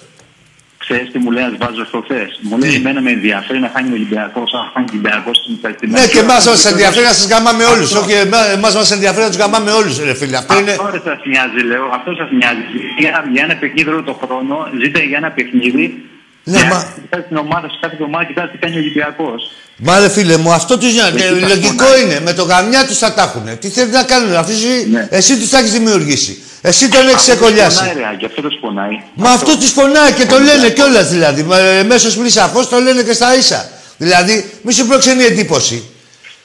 S5: Ξέρεις τι μου λέει ένας βάζος προχθές. Μου λέει εμένα με ενδιαφέρει να χάνει ο Ολυμπιακός, αν χάνει ο Ολυμπιακός στην στην
S1: Ναι, και εμάς μας ενδιαφέρει να σας γαμάμε όλους.
S5: Αυτό.
S1: Όχι, εμά μας ενδιαφέρει να τους γαμάμε όλους, ρε φίλε. Αυτό είναι.
S5: Αυτό δεν σας νοιάζει, λέω. Αυτό σας νοιάζει. Για ένα, για ένα παιχνίδι όλο το χρόνο, ζείτε για ένα παιχνίδι.
S1: Ναι,
S5: για-
S1: μα-
S5: Κοιτάτε την ομάδα, σε κάθε ομάδα, κοιτάτε τι κάνει ο Ολυμπιακός.
S1: Μα ρε φίλε μου, αυτό τους νοιάζει.
S5: Εκεί τα
S1: Λογικό
S5: πονάει.
S1: είναι. Με το γαμιά τους θα τα έχουν. Τι θέλει να κάνουν, αφού εσύ,
S5: Ναι.
S1: εσύ τους τα έχεις δημιουργήσει. Εσύ τον έχεις
S5: Αυτό τους
S1: ξεκολλιάσει.
S5: πονάει, ρε, Άκη, αυτό τους πονάει.
S1: Μα αυτό τους πονάει και το λένε κιόλας δηλαδή. Μέσως πριν σαφώ το λένε και στα ίσα. Δηλαδή, μη σου προξενεί εντύπωση.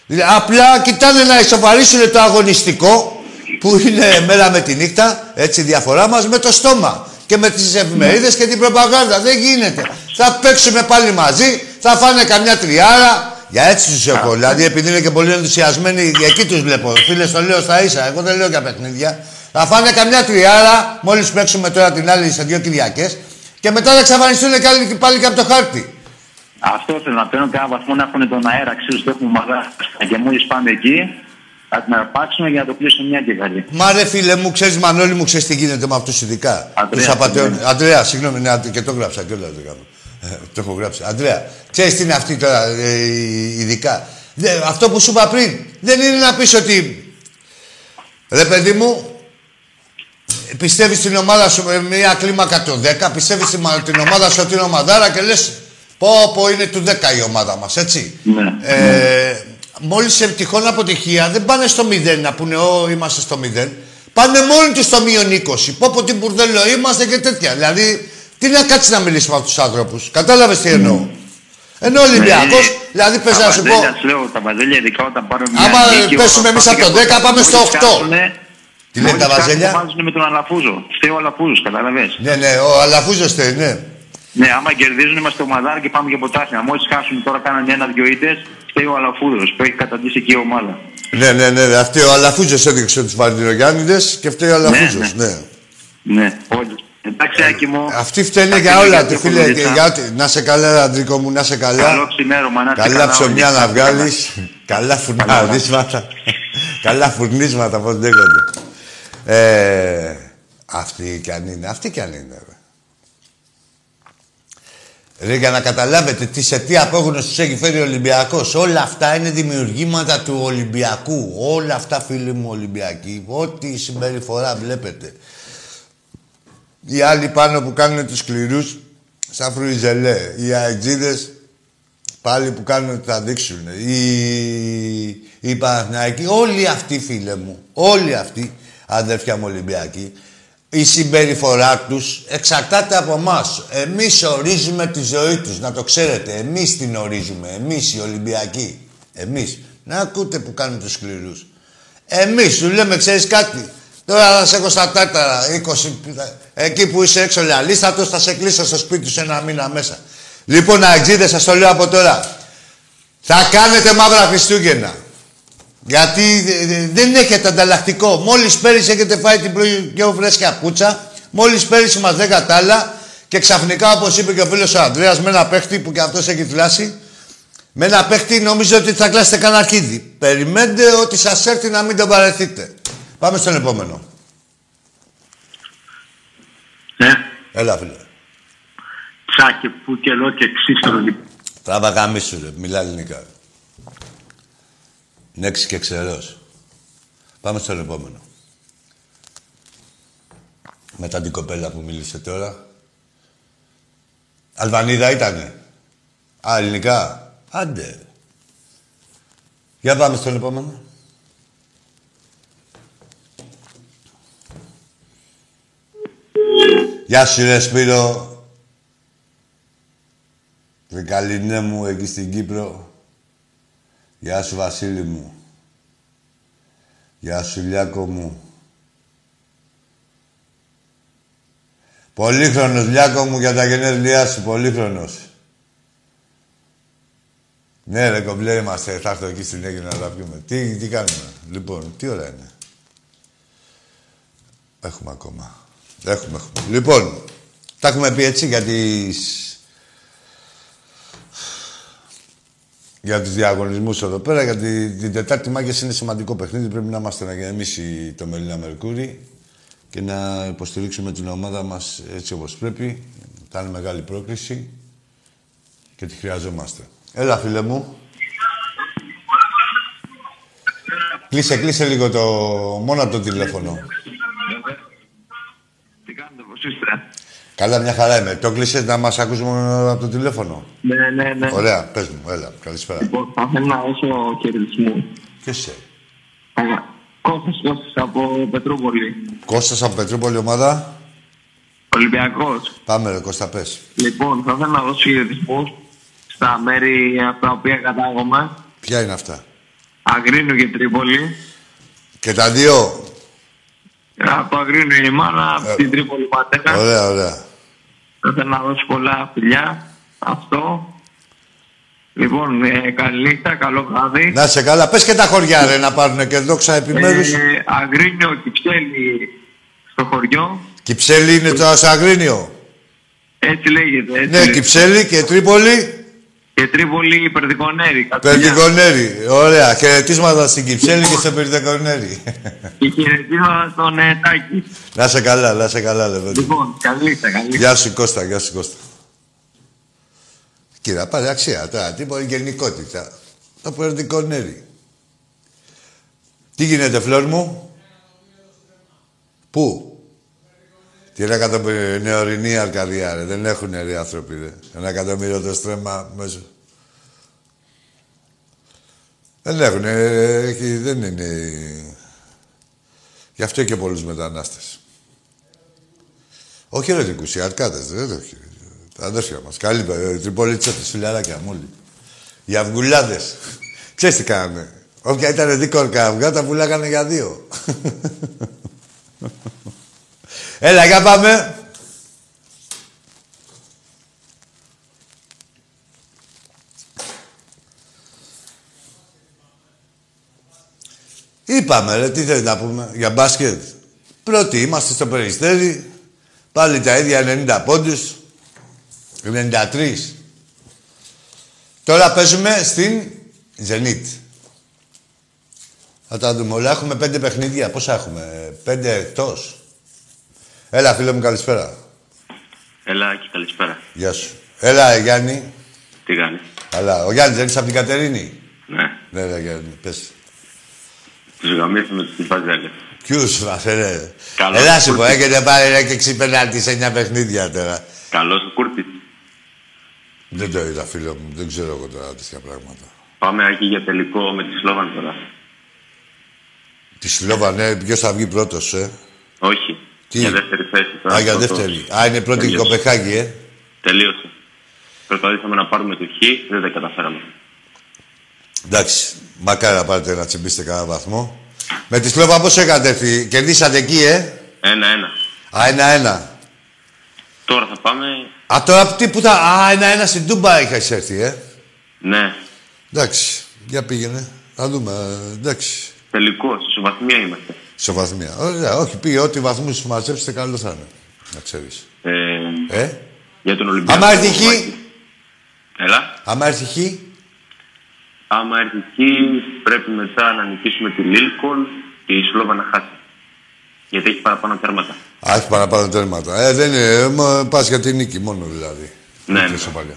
S1: Δηλαδή, απλά κοιτάνε να ισοφαρίσουν το αγωνιστικό που είναι μέρα με τη νύχτα, έτσι η διαφορά μας με το στόμα. Και με τις εφημερίδες και την προπαγάνδα. Δεν γίνεται. Θα παίξουμε πάλι μαζί, θα φάνε καμιά τριάρα. Για έτσι τους έχω. Δηλαδή, επειδή είναι και πολύ ενθουσιασμένοι, για εκεί τους βλέπω. Φίλες, το λέω στα ίσα. Εγώ δεν λέω για παιχνίδια. Θα φάνε καμιά τριάρα, μόλις παίξουμε τώρα την άλλη σε δύο Κυριακές. Και μετά θα εξαφανιστούν και άλλοι πάλι και από το χάρτη.
S5: Αυτό θέλω να παίρνω κανένα βαθμό να έχουν τον αέρα, ξέρεις, το έχουμε μαγά. Και μόλις πάμε εκεί, θα την αρπάξουμε για να το κλείσουμε μια και καλή.
S1: Μα ρε φίλε μου, ξέρεις Μανώλη μου, ξέρεις τι γίνεται με αυτούς ειδικά.
S5: Αντρέα,
S1: Τους απαταιών-
S5: ναι.
S1: Αντρέα, συγγνώμη, ναι, και το γράψα κιόλα. Δεν κάνω. Ε, το έχω γράψει. Αντρέα, ξέρεις τι είναι αυτή τώρα, ε, ειδικά; Δε, αυτό που σου είπα πριν, δεν είναι να πεις ότι. Ρε παιδί μου, πιστεύεις στην ομάδα σου με μια κλίμακα του 10, πιστεύεις στην, μα- την ομάδα σου ότι είναι ομαδάρα και λες. Πω, πω, είναι του 10 η ομάδα μας, έτσι.
S5: Ναι.
S1: Ε, Μόλις σε τυχόν αποτυχία δεν πάνε στο 0 να πούνε Ω, είμαστε στο 0. Πάνε μόνοι τους στο μείον 20. Πω, πω, τι μπουρδέλο είμαστε και τέτοια. Δηλαδή, τι να κάτσει να μιλήσει με αυτούς τους άνθρωπους. Κατάλαβες τι εννοώ. Ενώ ο Ολυμπιακός, δηλαδή πες να σου πω.
S5: Ναι. Τα βαζέλια, σου λέω, τα βαζέλια ειδικά όταν πάρουν μια
S1: Άμα
S5: νίκη,
S1: πέσουμε
S5: όταν
S1: εμείς
S5: πάνε
S1: από το
S5: και
S1: 10, πάμε στο
S5: μόλις
S1: 8.
S5: χάσουνε,
S1: Τι λένε τα
S5: μόλις
S1: βαζέλια;
S5: χάσουν, βάζουν με τον Αλαφούζο. Φταίει ο Αλαφούζος, καταλαβες.
S1: Ναι, ναι, ο Αλαφούζος θέλει, ναι.
S5: Ναι, άμα κερδίζουν είμαστε ομαδάρ και πάμε για ποτάσια. Μόλις χάσουν τώρα κάνανε ένα-δυο ήττες, φταίει ο Αλαφούζος που έχει καταντήσει εκεί η ομάδα.
S1: Ναι, ναι, ναι, ναι. Αυτή ο Αλαφούζος έδειξε τους Βαρδινογιάννηδες και φταίει ο Αλαφούζο.
S5: ναι.
S1: ναι.
S5: Ναι, όλοι. Εντάξει, Άκη μου.
S1: Αυτοί φταίνε
S5: Τα
S1: για
S5: κρίνω
S1: όλα,
S5: και
S1: τι φίλε.
S5: κουλουρίτσα.
S1: και για ό,τι. Να σε καλά, Αντρίκο μου, να σε καλά.
S5: Καλό ξημέρωμα, να είστε
S1: Καλά ψωμιά
S5: όλοι.
S1: να βγάλεις. καλά φουρνίσματα. καλά φουρνίσματα, πώς λέγονται. Ε, αυτή κι αν είναι, αυτή κι αν είναι. Ρε. Ρε, για να καταλάβετε τι, σε τι απόγνωση τους έχει φέρει ο Ολυμπιακός. Όλα αυτά είναι δημιουργήματα του Ολυμπιακού. Όλα αυτά, φίλοι μου, Ολυμπιακοί. Ό,τι συμπεριφορά βλέπετε. Οι άλλοι πάνω που κάνουν τους σκληρούς, σαν φρουιζελέ. Οι αεξίδες πάλι που κάνουν ότι θα δείξουν. Οι, οι Παναθηναϊκοί, όλοι αυτοί φίλε μου, όλοι αυτοί, αδέρφια μου Ολυμπιακοί, η συμπεριφορά τους εξαρτάται από εμάς. Εμείς ορίζουμε τη ζωή τους, να το ξέρετε. Εμείς την ορίζουμε, εμείς οι Ολυμπιακοί. Εμείς. Να ακούτε που κάνουν τους σκληρούς. Εμείς σου λέμε, ξέρεις κάτι; Τώρα θα σε έχω στα τάρταρα, 20, εκεί που είσαι έξω λαλίστατος, θα σε κλείσω στο σπίτι σου ένα μήνα μέσα. Λοιπόν, αεξίδες, σας το λέω από τώρα. Θα κάνετε μαύρα Χριστούγεννα. Γιατί ε, ε, δεν έχετε ανταλλακτικό. Μόλις πέρυσι έχετε φάει την πιο φρέσκια πουτσα, μόλις πέρυσι μας δεν κατάλα και ξαφνικά, όπως είπε και ο φίλος ο Ανδρέας, με ένα παίχτη που και αυτός έχει φλάσει, με ένα παίχτη νομίζω ότι θα κλάσετε κανένα αρχίδι. Περιμένετε ότι σας έρθει να μην τον παρεθείτε. Πάμε στον επόμενο.
S6: Ναι,
S1: Έλα, φίλε.
S6: τσάκι που και λέω και ξύστρο.
S1: Τράβα γαμίσου, ρε. Μιλά ελληνικά. Νέξι και ξερός. Πάμε στον επόμενο. Μετά την κοπέλα που μίλησε τώρα. Αλβανίδα ήτανε. Α, ελληνικά. Άντε. Για πάμε στον επόμενο. Γεια σου ρε Σπύρο. Βρυκαλινέ μου εκεί στην Κύπρο. Γεια σου Βασίλη μου. Γεια σου Λιάκο μου. Πολύχρονος Λιάκο μου για τα γενέθλιά σου. Πολύχρονος. Ναι ρε κομπλέ είμαστε. Θα έρθω εκεί στην Αίγυπτο να τα πιούμε. Τι, τι κάνουμε; Λοιπόν, τι ώρα είναι; Έχουμε ακόμα. Έχουμε, έχουμε. Λοιπόν, τα έχουμε πει έτσι για τις... Για τους διαγωνισμούς εδώ πέρα, γιατί την Τετάρτη Μάγκες είναι σημαντικό παιχνίδι. Πρέπει να είμαστε να γεμίσει το Μελίνα Μερκούρι και να υποστηρίξουμε την ομάδα μας έτσι όπως πρέπει. Θα είναι μεγάλη πρόκληση και τη χρειαζόμαστε. Έλα, φίλε μου. Κλείσε, κλείσε λίγο το... μόνο από το τηλέφωνο.
S5: Τι κάνετε, πώς είστε;
S1: Καλά, μια χαρά είμαι. Το κλείσες να μας ακούσουμε από το τηλέφωνο;
S5: Ναι, ναι, ναι.
S1: Ωραία, πες μου, έλα, καλησπέρα.
S5: Λοιπόν, θα ήθελα να δώσω χαιρετισμού.
S1: Ποιος είσαι.
S5: Κώστας Κώστας από Πετρούπολη.
S1: Κώστας από Πετρούπολη ομάδα;
S5: Ολυμπιακός.
S1: Πάμε ρε Κώστα, πες.
S5: Λοιπόν, θα ήθελα να δώσω χαιρετισμού στα μέρη από τα οποία κατάγομαι.
S1: Ποια είναι αυτά;
S5: Αγρίνου και Τρίπολη.
S1: Και τα δύο;
S5: Από το Αγρίνου η μάνα, από την Τρίπολη πατέρα.
S1: Ωραία, ωραία.
S5: Θα ήθελα να δώσω πολλά φιλιά. Αυτό. Λοιπόν, ε, καλή νύχτα, καλό βράδυ.
S1: Να σε καλά. Πες και τα χωριά ρε να πάρουν και δόξα επιμέρους.
S5: Ε, Αγρίνιο Κυψέλη στο χωριό.
S1: Κυψέλη είναι το Ασαγρίνιο.
S5: Έτσι λέγεται. Έτσι
S1: Ναι,
S5: λέγεται.
S1: Κυψέλη και Τρίπολη.
S5: Και Τρίπολη Περδικονέρη.
S1: Περδικονέρη. Ωραία. Χαιρετίσματα στην Κυψέλη και στο Περδικονέρη.
S5: Και χαιρετίσματα στον ε, Τάκη.
S1: να σε καλά, να σε καλά, λεβέντη.
S5: Λοιπόν, καλή νύχτα, καλή νύχτα.
S1: Γεια σου Κώστα, γεια σου Κώστα. Κύριε, πάρε αξία τώρα, τίποτα γενικότητα. Το Περδικονέρη. Τι γίνεται, φλόρ μου; Πού; Τι ένα εκατομμύριο νεορινή Αρκαδία, ρε. Δεν έχουν ρε άνθρωποι, ρε. Ένα εκατομμύριο το στρέμμα μέσα. Δεν έχουν, έχει, δεν είναι... Γι' αυτό και πολλούς μετανάστες. Όχι ερωτικούς, οι αρκάδες, δεν όχι. Τα αδέρφια μας. Καλή, ε, τριπολιτσέτες, φιλαράκια μου όλοι. Οι αυγουλάδες. Ξέρεις τι κάνανε. Όποια ήταν δίκορκα αυγά, τα πουλάγανε για δύο. Έλα, για πάμε. Είπαμε, ρε, τι θέλεις να πούμε για μπάσκετ; Πρώτοι είμαστε στο Περιστέρι. Πάλι τα ίδια 90 πόντους. 93. Τώρα παίζουμε στην Zenit. Θα τα δούμε όλα. Έχουμε πέντε παιχνίδια. Πόσα έχουμε, πέντε εκτός. Έλα, φίλε μου, καλησπέρα.
S7: Έλα, και καλησπέρα.
S1: Γεια σου. Έλα, ε, Γιάννη.
S7: Τι κάνεις;
S1: Καλά. Ο Γιάννης δεν είσαι από την Κατερίνη;
S7: Ναι.
S1: Ναι, ναι, Γιάννη. Πες.
S7: Τους γαμίσαμε τους Παζέλε.
S1: Ποιους μας, ε, ρε.
S7: Καλός
S1: Έλα σου πω,
S7: Κούρτης.
S1: έχετε πάρει ρε, και ξυπενάτη σε 9 παιχνίδια τώρα.
S7: Καλός ο Κούρτης.
S1: Δεν το είδα, φίλο μου. Δεν ξέρω εγώ τώρα τέτοια πράγματα.
S7: Πάμε εκεί για τελικό με τη Σλόβαν τώρα.
S1: Τη Σλόβα, ναι, ποιος θα βγει πρώτος, ε;
S7: Όχι.
S1: Τι;
S7: Για δεύτερη θέση τώρα.
S1: Α, για
S7: Αυτό το-
S1: δεύτερη. Α, είναι πρώτη η
S7: Τελείωσε.
S1: Κοπεχάγη, ε.
S7: Τελείωσε. Προσπαθήσαμε να πάρουμε το χ, δεν τα καταφέραμε.
S1: Εντάξει, μακάρι να πάρετε να τσιμπήσετε κανένα βαθμό. Με τη Σλόβα πώς έκατε, φι... κερδίσατε εκεί, ε;
S7: Ένα-ένα.
S1: Α, ένα-ένα.
S7: Τώρα θα πάμε.
S1: Α, τώρα τι που θα... Α, ένα-ένα στην Τούμπα είχες έρθει, ε.
S7: Ναι.
S1: Εντάξει, για πήγαινε. Θα δούμε, ε, εντάξει.
S7: Τελικό. Σε βαθμία είμαστε.
S1: Σε βαθμία. Ωραία, όχι, πήγε ό,τι βαθμούς μαζέψετε, καλό θα είναι. Να ξέρεις.
S7: Ε,
S1: Ε,
S7: για τον Ολυμπιακό.
S1: άμα έρθει χ,
S7: Έλα.
S1: άμα έρθει χ,
S7: Άμα έρθει χ, πρέπει μετά να νικήσουμε τη Λίλκον και η Σλόβα να χάσει. Γιατί έχει παραπάνω τέρματα.
S1: Α, έχει παραπάνω τέρματα. Ε, δεν είναι. Ε, μα, πας για την νίκη μόνο δηλαδή.
S7: Ναι,
S1: Ούτε
S7: ναι.
S1: σοπαλιά.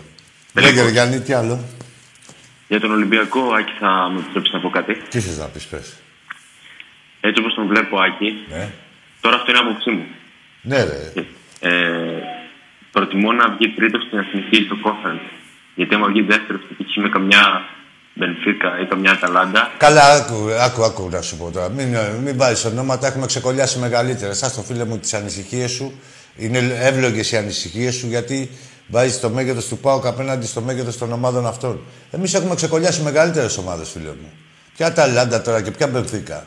S7: Τελικό.
S1: Λέγε ρε Γιάννη, τι άλλο;
S7: Για τον Ολυμπιακό, Άκη, θα μου επιτρέψεις να πω κάτι;
S1: Τι θες να πεις, πες.
S7: Έτσι όπως τον βλέπω, Άκη,
S1: Ναι.
S7: τώρα αυτό είναι άποψή μου.
S1: Ναι, ρε.
S7: Ε, προτιμώ να βγει τρίτος στην εθνική στο conference. Γιατί άμα βγει δεύτερος στην εθνική με καμιά Μπενφίκα ή καμιά Αταλάντα,
S1: Καλά, άκου, άκου, άκου να σου πω τώρα. Μην, μην βάζεις ονόματα, έχουμε ξεκολλιάσει μεγαλύτερα. Σα το φίλε μου, τις ανησυχίες σου. Είναι εύλογες οι ανησυχίες σου γιατί βάζεις το μέγεθος του ΠΑΟΚ απέναντι στο μέγεθος των ομάδων αυτών. Εμείς έχουμε ξεκολλιάσει μεγαλύτερες ομάδες, φίλε μου. Ποια Αταλάντα τώρα και ποια Μπενφίκα.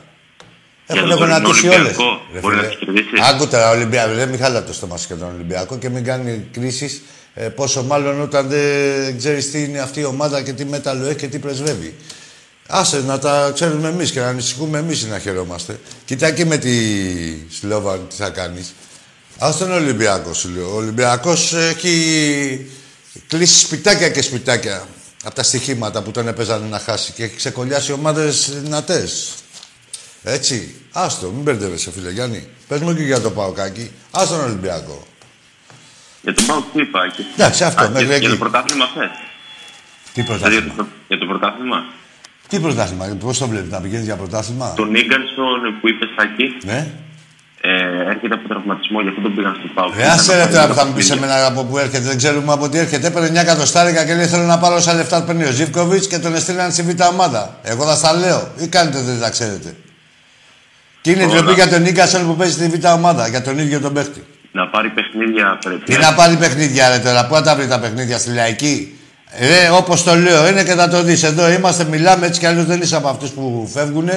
S7: Για
S1: Έχουν
S7: τον τωρινό
S1: γονατίσει όλες.
S7: Ολυμπιακό μπορεί να τις κερδίσεις.
S1: Άκου τώρα, Ολυμπιακός. Δεν μην χαλά το στόμα σου και τον Ολυμπιακό και μην κάνει κρίσεις. Ε, πόσο μάλλον όταν δεν ξέρεις τι είναι αυτή η ομάδα και τι μέταλλο έχει και τι πρεσβεύει. Άσε να τα ξέρουμε εμείς και να ανησυχούμε εμείς να χαιρόμαστε. Κοιτά και με τη Σλόβαν τι θα κάνεις. Α τον Ολυμπιακό σου λέω. Ο Ολυμπιακός έχει κλείσει σπιτάκια και σπιτάκια από τα στοιχήματα που τον έπαιζαν να χάσει και έχει ξεκολλιάσει ομάδες δυνατές. Έτσι. Άστο, μην μπερδεύεσαι, φίλε Γιάννη. Πες μου και για το Παοκάκι. Α τον Ολυμπιακό.
S7: για τον Πάο τι είπα. Και...
S1: Εντάξει, αυτό,
S7: Α,
S1: μέχρι
S7: για, για
S1: εκεί.
S7: το πρωτάθλημα θες;
S1: Τι
S7: Δηλαδή για
S1: πρωτάθλημα.
S7: το, προ- για το πρωτάθλημα;
S1: Τι πρωτάθλημα, πώς το βλέπεις, να πηγαίνεις για πρωτάθλημα;
S7: Τον Νίγκανσον που είπες Σάκη,
S1: Ναι.
S7: ε, έρχεται από τραυματισμό, γι' αυτό τον πήγαν στο Πάο.
S1: Ρε, άσε ρε τώρα που θα μου πεις εμένα από πού έρχεται, δεν ξέρουμε από τι έρχεται. Έπαιρνε 9 εκατοστάρικα και λέει θέλω να πάρω όσα λεφτά παίρνει ο Ζήφκοβιτς και τον έστειλαν στη β' ομάδα. Εγώ θα στα λέω. Ή κάνετε δεν τα ξέρετε. Και είναι
S7: Όλα.
S1: ντροπή για τον Νίκασον που παίζει στη β' ομάδα, για τον ίδιο τον παίχτη;
S7: Να πάρει παιχνίδια πρέπει.
S1: Τι να πάρει παιχνίδια ρε τώρα, πού θα τα βρει τα παιχνίδια στη λαϊκή; Ρε, όπως το λέω, είναι και θα το δεις. Εδώ είμαστε, μιλάμε έτσι κι αλλιώς δεν είσαι από αυτούς που φεύγουν.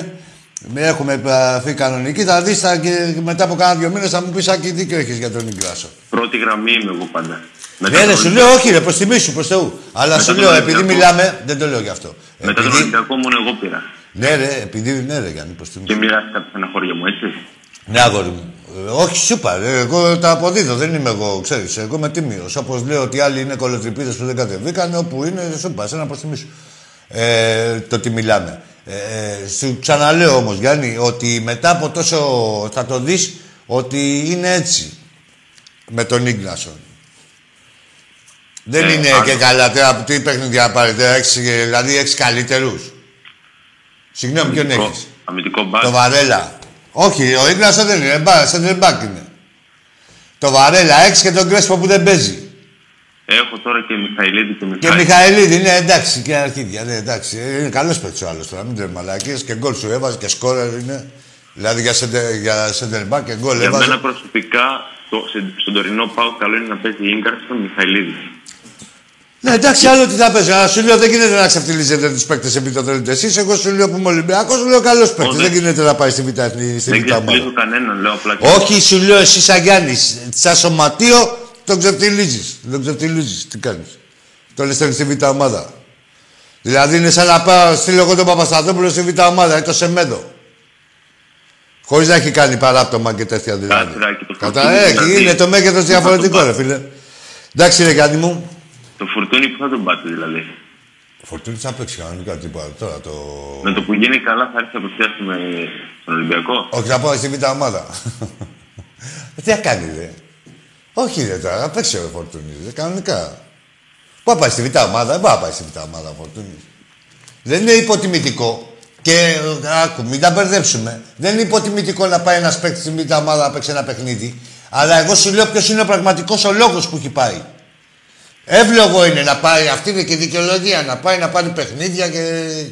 S1: Έχουμε επαφή κανονική. Θα δεις και μετά από κάνα δύο μήνες θα μου πεις Άκη δίκιο έχεις για τον Νίκασον.
S7: Πρώτη γραμμή είμαι εγώ πάντα.
S1: Ναι, ρε,
S7: τον
S1: σου
S7: Ολυμπιακό-
S1: λέω όχι, ρε, προς τιμή σου, προς Θεού. Αλλά
S7: Μετά
S1: σου
S7: τον
S1: λέω, επειδή
S7: Ολυμπιακό.
S1: μιλάμε, δεν το λέω γι' αυτό.
S7: Μετά τον
S1: Επειδή,
S7: Ολυμπιακό μόνο εγώ πήρα.
S1: Ναι, ρε, επειδή ναι, ρε, Γιάννη, προ τιμή
S7: Και
S1: σου.
S7: μοιράστηκα τα στεναχώρια μου, έτσι.
S1: Ναι, αγόρι μου. Ε, όχι, σου είπα, ρε, εγώ τα αποδίδω, δεν είμαι εγώ, ξέρεις. Εγώ είμαι τίμιος. Όπως λέω ότι άλλοι είναι κολοτρυπίδε που δεν κατεβήκαν, όπου είναι, σου είπα, εσένα προ τιμή σου. Ε, το τι μιλάμε. Ε, ε, σου ξαναλέω όμως, Γιάννη, ότι μετά από τόσο θα το δεις ότι είναι έτσι με τον Ίγνασον. Δεν
S7: Ε,
S1: είναι
S7: άλλο.
S1: και καλά τώρα που τι παιχνίδια να πάρετε, έχεις, ε, δηλαδή έχει καλύτερους. Συγγνώμη, ποιον
S7: Αμυντικό-
S1: έχεις;
S7: Αμυντικό μπακ.
S1: Το Βαρέλα. Όχι, ο Ίγνασον δεν είναι, μπα, center back είναι. Το Βαρέλα, έχεις και τον Κρέσπο που δεν παίζει.
S7: Έχω τώρα και Μιχαηλίδη και
S1: Και
S7: Μιχαήλ.
S1: Μιχαηλίδη, ναι, εντάξει, και αρχίδια, ναι, εντάξει. Ε, Είναι καλός παίκτης ο άλλος τώρα, μην τρέχει μαλακίες και γκολ σου έβαζε και σκόρερ είναι. Δηλαδή για center, για center back και γκολ
S7: Για
S1: έβαζε.
S7: μένα προσωπικά, το, σε- στον τωρινό πάω καλό είναι να παίζει Ίγκαρσον Μιχαηλίδη.
S1: Ναι, εντάξει, άλλο τι θα παίζει. Αλλά σου λέω δεν γίνεται να ξεφτυλίζετε τους παίκτες επειδή το θέλετε εσείς. Εγώ σου λέω που είμαι Ολυμπιακός, σου λέω καλός παίκτη.
S7: Όχι.
S1: Δεν γίνεται να πάει στη Β' Εθνική- στη
S7: Δεν
S1: Β'
S7: ξεφτυλίζω
S1: ομάδα.
S7: κανέναν, λέω απλά. και-
S1: Όχι, σου λέω εσύ σαν Γιάννης. Σαν σωματείο τον ξεφτυλίζεις. Τον ξεφτυλίζεις. Τι κάνεις. Το λες στη Β' ομάδα. Δηλαδή είναι σαν να πάω, στείλω εγώ τον Παπασταθόπουλο στη Β' ομάδα ή το Σεμέδο. Χωρίς να έχει κάνει παράπτωμα και τέτοια δηλαδή.
S7: Κάτσε, ρε, και το
S1: Κατά
S7: φορτούνι,
S1: έχει,
S7: δηλαδή.
S1: είναι το μέγεθος διαφορετικό,
S7: το
S1: ρε φίλε. Εντάξει, ρε Γιάννη μου.
S7: Το φουρτούνι που θα τον πάτε δηλαδή;
S1: Φορτούνη θα παίξει κανονικά τίποτα τώρα. Το...
S7: Με το που γίνει καλά θα έρθει απευθεία στον Ολυμπιακό.
S1: Όχι, να πάω στη Β' ομάδα. Τι θα κάνει, ρε; Όχι, ρε τώρα, να παίξει ο Φορτούνη, ρε, κανονικά. Πού θα πάει στη Β' ομάδα, δεν μπορεί να πάει στη Β' ομάδα ο Φορτούνη; Δεν είναι υποτιμητικό. Και ε, άκου, μην τα μπερδέψουμε. Δεν είναι υποτιμητικό να πάει ένας παίκτης στη Β' ομάδα να παίξει ένα παιχνίδι. Αλλά εγώ σου λέω ποιος είναι ο πραγματικός ο λόγος που έχει πάει. Εύλογο είναι να πάει, αυτή είναι και η δικαιολογία, να πάει να πάρει παιχνίδια και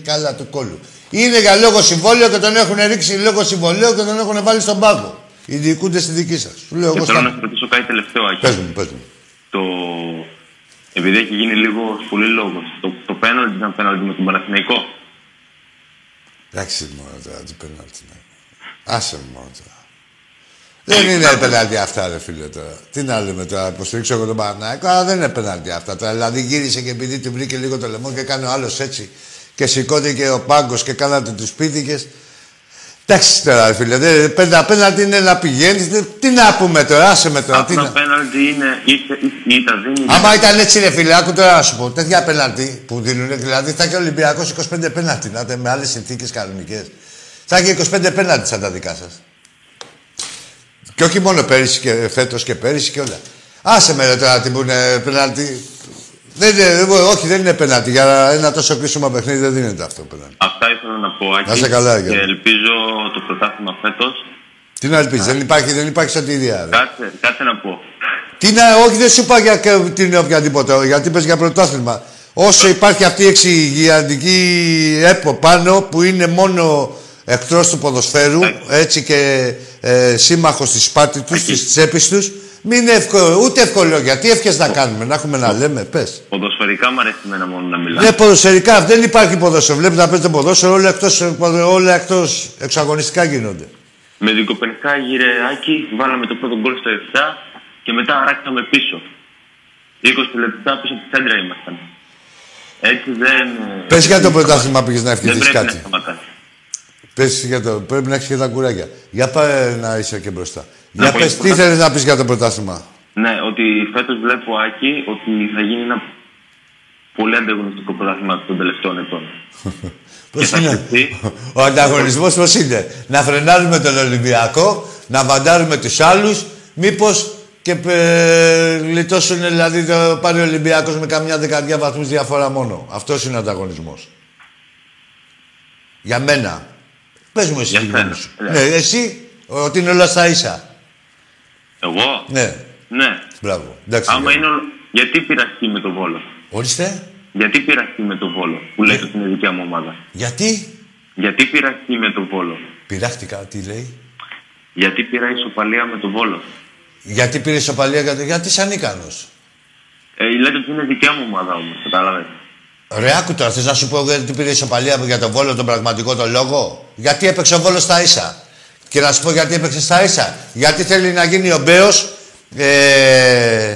S1: καλά του κόλλου. Είναι για λόγο συμβόλαιο και τον έχουν ρίξει λόγω συμβολέου και τον έχουν βάλει στον πάγκο. Οι διοικούνται στη δική σας. Σου λέω
S7: Και
S1: εγώ
S7: θέλω να
S1: στα...
S7: σα ρωτήσω κάτι τελευταίο, Άκη.
S1: Πες μου, πες μου.
S7: Το... Επειδή έχει γίνει λίγο πολύ λόγος, το, το πέναλτι ήταν πέναλτι με τον Παναθηναϊκό;
S1: Εντάξει μόνο τώρα, τι πέναλτι είναι. Άσε μου μόνο τώρα. Δεν είναι πέναλτι αυτά, ρε φίλε τώρα. Τι να λέμε τώρα, υποστηρίξω εγώ τον Παναθηναϊκό, αλλά δεν είναι πέναλτι αυτά τώρα. Δηλαδή γύρισε και επειδή την βρήκε λίγο το λαιμό και έκανε ο άλλος έτσι και σηκώθηκε ο πάγκος και κάνατε τους πίθηκε. Εντάξει τώρα, ρε φίλε. Δεν, πέντα, πέναλτι είναι να πηγαίνεις. Τι να πούμε τώρα, άσε με τώρα. Τι
S7: Αυτό
S1: να...
S7: το πέναλτι είναι είτε ή τα δίνει.
S1: Άμα ήταν έτσι, ρε φίλε, άκου τώρα να σου πω. Τέτοια πέναλτι που δίνουν, δηλαδή θα έχει ο Ολυμπιακός 25 πέναλτι. Να είστε με άλλες συνθήκες κανονικές. Θα έχει 25 πέναλτι σαν τα δικά σας. Και όχι μόνο πέρυσι και φέτος και πέρυσι και όλα. Άσε με ρε τώρα τι που είναι πέναλτι. Δεν είναι, εγώ- όχι, δεν είναι πέναλτι. Για ένα τόσο κρίσιμο παιχνίδι δεν δίνεται αυτό πέναλτι.
S7: Αυτά ήθελα να πω, Άκη.
S1: Να είσαι καλά,
S7: Και
S1: Γιάννη.
S7: ελπίζω το πρωτάθλημα φέτος
S1: Τι να ελπίζεις, δεν υπάρχει, δεν υπάρχει σωτηρία. ρε.
S7: Κάτσε, κάτσε να πω.
S1: Τι να, όχι δεν σου είπα για κα- την οποιαδήποτε, γιατί πες για πρωτάθλημα. Όσο υπάρχει αυτή η εξηγιαντική έπο πάνω που είναι μόνο εκτός του ποδοσφαίρου, έτσι και ε, σύμμαχος της πάτη τους, της τσέπης τους, μην είναι εύκολο, ούτε εύκολο. Γιατί εύχες να κάνουμε, να έχουμε να λέμε, πες.
S7: Ποδοσφαιρικά μου αρέσει εμένα μόνο να μιλάω.
S1: Ναι, ποδοσφαιρικά, δεν υπάρχει ποδόσφαιρο. Βλέπεις να παίζετε ποδόσφαιρο, όλα εκτός, όλα εκτός εξαγωνιστικά γίνονται.
S7: Με την Κοπενχάγη ρε Άκη, βάλαμε το πρώτο γκολ στο 7 και μετά αράξαμε πίσω. 20 λεπτά πίσω από τη σέντρα ήμασταν. Έτσι δεν... ε,
S1: Πες για το πρωτάθλημα πήγες να
S7: Δεν
S1: ευχηθείς
S7: πρέπει
S1: κάτι.
S7: να σταματάς.
S1: Πες για το, πρέπει να έχεις και τα κουράγια. Για πάμε να είσαι και μπροστά.
S7: Να
S1: Για
S7: πω
S1: πες,
S7: για το
S1: τι θέλεις να πεις για το πρωτάθλημα;
S7: Ναι, ότι φέτος βλέπω Άκη ότι θα γίνει ένα πολύ ανταγωνιστικό πρωτάθλημα των τελευταίων ετών.
S1: Πώς
S7: θα
S1: είναι;
S7: χυθεί.
S1: Ο ανταγωνισμός πώς είναι; Να φρενάρουμε τον Ολυμπιακό, να βαντάρουμε τους άλλους, μήπως και ε, γλιτώσουν, δηλαδή το πάρει ο Ολυμπιακός με καμιά δεκαετία βαθμούς διαφορά μόνο. Αυτός είναι ο ανταγωνισμός. Για μένα. Πες μου εσύ
S7: Για
S1: τη γνώμη
S7: σένα.
S1: σου.
S7: Ναι.
S1: Ναι, εσύ, ότι είναι όλα στα ίσα.
S7: Εγώ,
S1: Ναι,
S7: ναι.
S1: μπράβο. Εντάξει,
S7: Άμα
S1: ναι.
S7: είναι όλο... Γιατί πειραστεί με τον Βόλο;
S1: Ορίστε.
S7: Γιατί πειραστεί με τον Βόλο που
S1: Ναι.
S7: λέει ότι είναι δικιά μου ομάδα;
S1: Γιατί;
S7: Γιατί πειραστεί με τον Βόλο;
S1: Πειράχτηκα, τι λέει;
S7: Γιατί πήρα ισοπαλία με τον Βόλο;
S1: Γιατί πήρε ισοπαλία, γιατί, γιατί είσαι ανίκανος;
S7: Ε, λέτε ότι είναι δικιά μου ομάδα όμως, κατάλαβες.
S1: Ρε, άκου τώρα, θες να σου πω γιατί πήρε ισοπαλία για τον Βόλο τον πραγματικό τον λόγο; Γιατί έπαιξε ο Βόλος στα ίσα; Και να σου πω γιατί έπαιξε στα ίσα. Γιατί θέλει να γίνει ο Μπέος ε,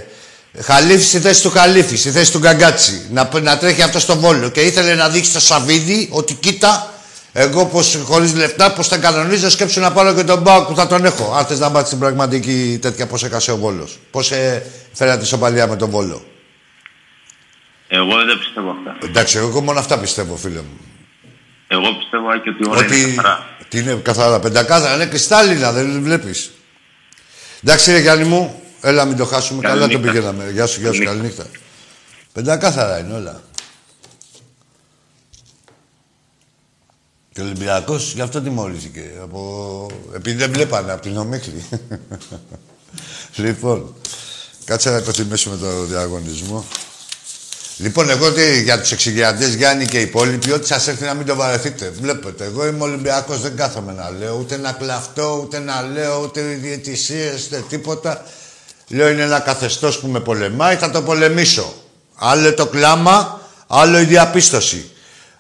S1: Χαλίφης στη θέση του Χαλίφης, στη θέση του Γκαγκάτσι. Να, να τρέχει αυτό στο Βόλο. Και ήθελε να δείξει στο Σαββίδι ότι κοίτα, εγώ πως χωρίς λεφτά, πως τα κανονίζω, σκέψου να πάρω και τον Μπάουκ που θα τον έχω. Αν θες να μάθεις την πραγματική τέτοια πώς έκασε ο Βόλος. Πώς ε, φέρατε τη ισοπαλία με τον Βόλο.
S7: Εγώ δεν πιστεύω αυτά.
S1: Εντάξει, εγώ μόνο αυτά πιστεύω, φίλε μου.
S7: Εγώ πιστεύω Άκη, ότι όλα είναι καθαρά.
S1: Τι είναι καθαρά, πεντακάθαρα, είναι κρυστάλλινα, δεν βλέπεις. Εντάξει, ρε Γιάννη μου, έλα μην το χάσουμε. Καλά το
S7: Καληνύχτα.
S1: πηγαίναμε. Γεια σου, γεια σου, καληνύχτα. Πεντακάθαρα είναι όλα. Και ο Ολυμπιακός γι' αυτό τιμωρήθηκε. Από... Επειδή δεν βλέπανε από την ομίχλη. λοιπόν, κάτσε να υποτιμήσουμε το διαγωνισμό. Λοιπόν, εγώ τι, για τους εξηγιαντές Γιάννη και οι υπόλοιποι, ό,τι σας έρθει να μην το βαρεθείτε. Βλέπετε, εγώ είμαι Ολυμπιακός, δεν κάθομαι να λέω ούτε να κλαφτώ, ούτε να λέω, ούτε διαιτησίες, ούτε τίποτα. Λέω είναι ένα καθεστώς που με πολεμάει, θα το πολεμήσω. Άλλο το κλάμα, άλλο η διαπίστωση.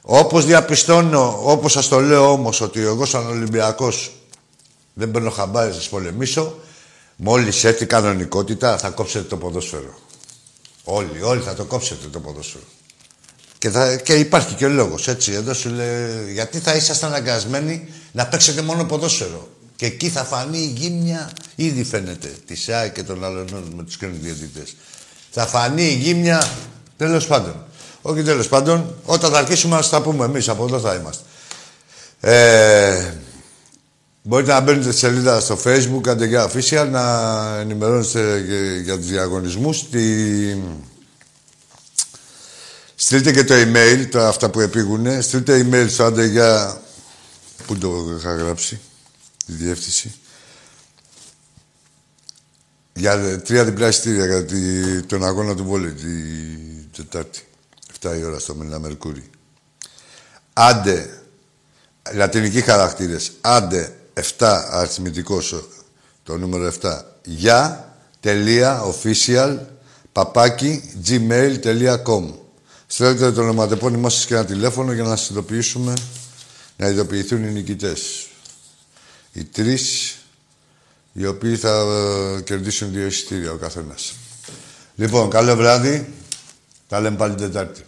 S1: Όπως διαπιστώνω, όπως σας το λέω όμως, ότι εγώ σαν Ολυμπιακός δεν παίρνω χαμπάρι, σας πολεμήσω. Μόλις έρθει η κανονικότητα, θα κόψετε το ποδόσφαιρο. Όλοι, όλοι θα το κόψετε το ποδόσφαιρο. Και, θα, και υπάρχει και ο λόγος, έτσι. Εδώ σου λέει, γιατί θα ήσασταν αναγκασμένοι να παίξετε μόνο ποδόσφαιρο. Και εκεί θα φανεί η γύμνια, ήδη φαίνεται, τη ΣΑΕ και των άλλων με τους καινούργιους διαιτητές. Θα φανεί η γύμνια, τέλος πάντων. Όχι τέλος πάντων, όταν θα αρχίσουμε να τα πούμε εμείς, από εδώ θα είμαστε. Ε, Μπορείτε να μπαίνετε στη σελίδα στο facebook, Αντεγιά Official, να ενημερώνεστε και για τους διαγωνισμούς. Τη... Στείλτε και το email, τα αυτά που επήγουνε. Στείλτε email στο Αντεγιά... Πού το είχα γράψει, τη διεύθυνση. Για τρία διπλά εισιτήρια για τη- τον αγώνα του Βόλεϊ την Τετάρτη. 7 η ώρα στο Μελίνα Μερκούρι. Άντε, λατινικοί χαρακτήρες. Άντε 7 αριθμητικός ο- το νούμερο 7. Για τελεία official παπάκι gmail.com Στέλνετε το ονοματεπώνυμό σας και ένα τηλέφωνο για να σας ειδοποιήσουμε να ειδοποιηθούν οι νικητές. Οι τρεις οι οποίοι θα ε, κερδίσουν δύο εισιτήρια ο καθένας. Λοιπόν, καλό βράδυ. Τα λέμε πάλι την Τετάρτη.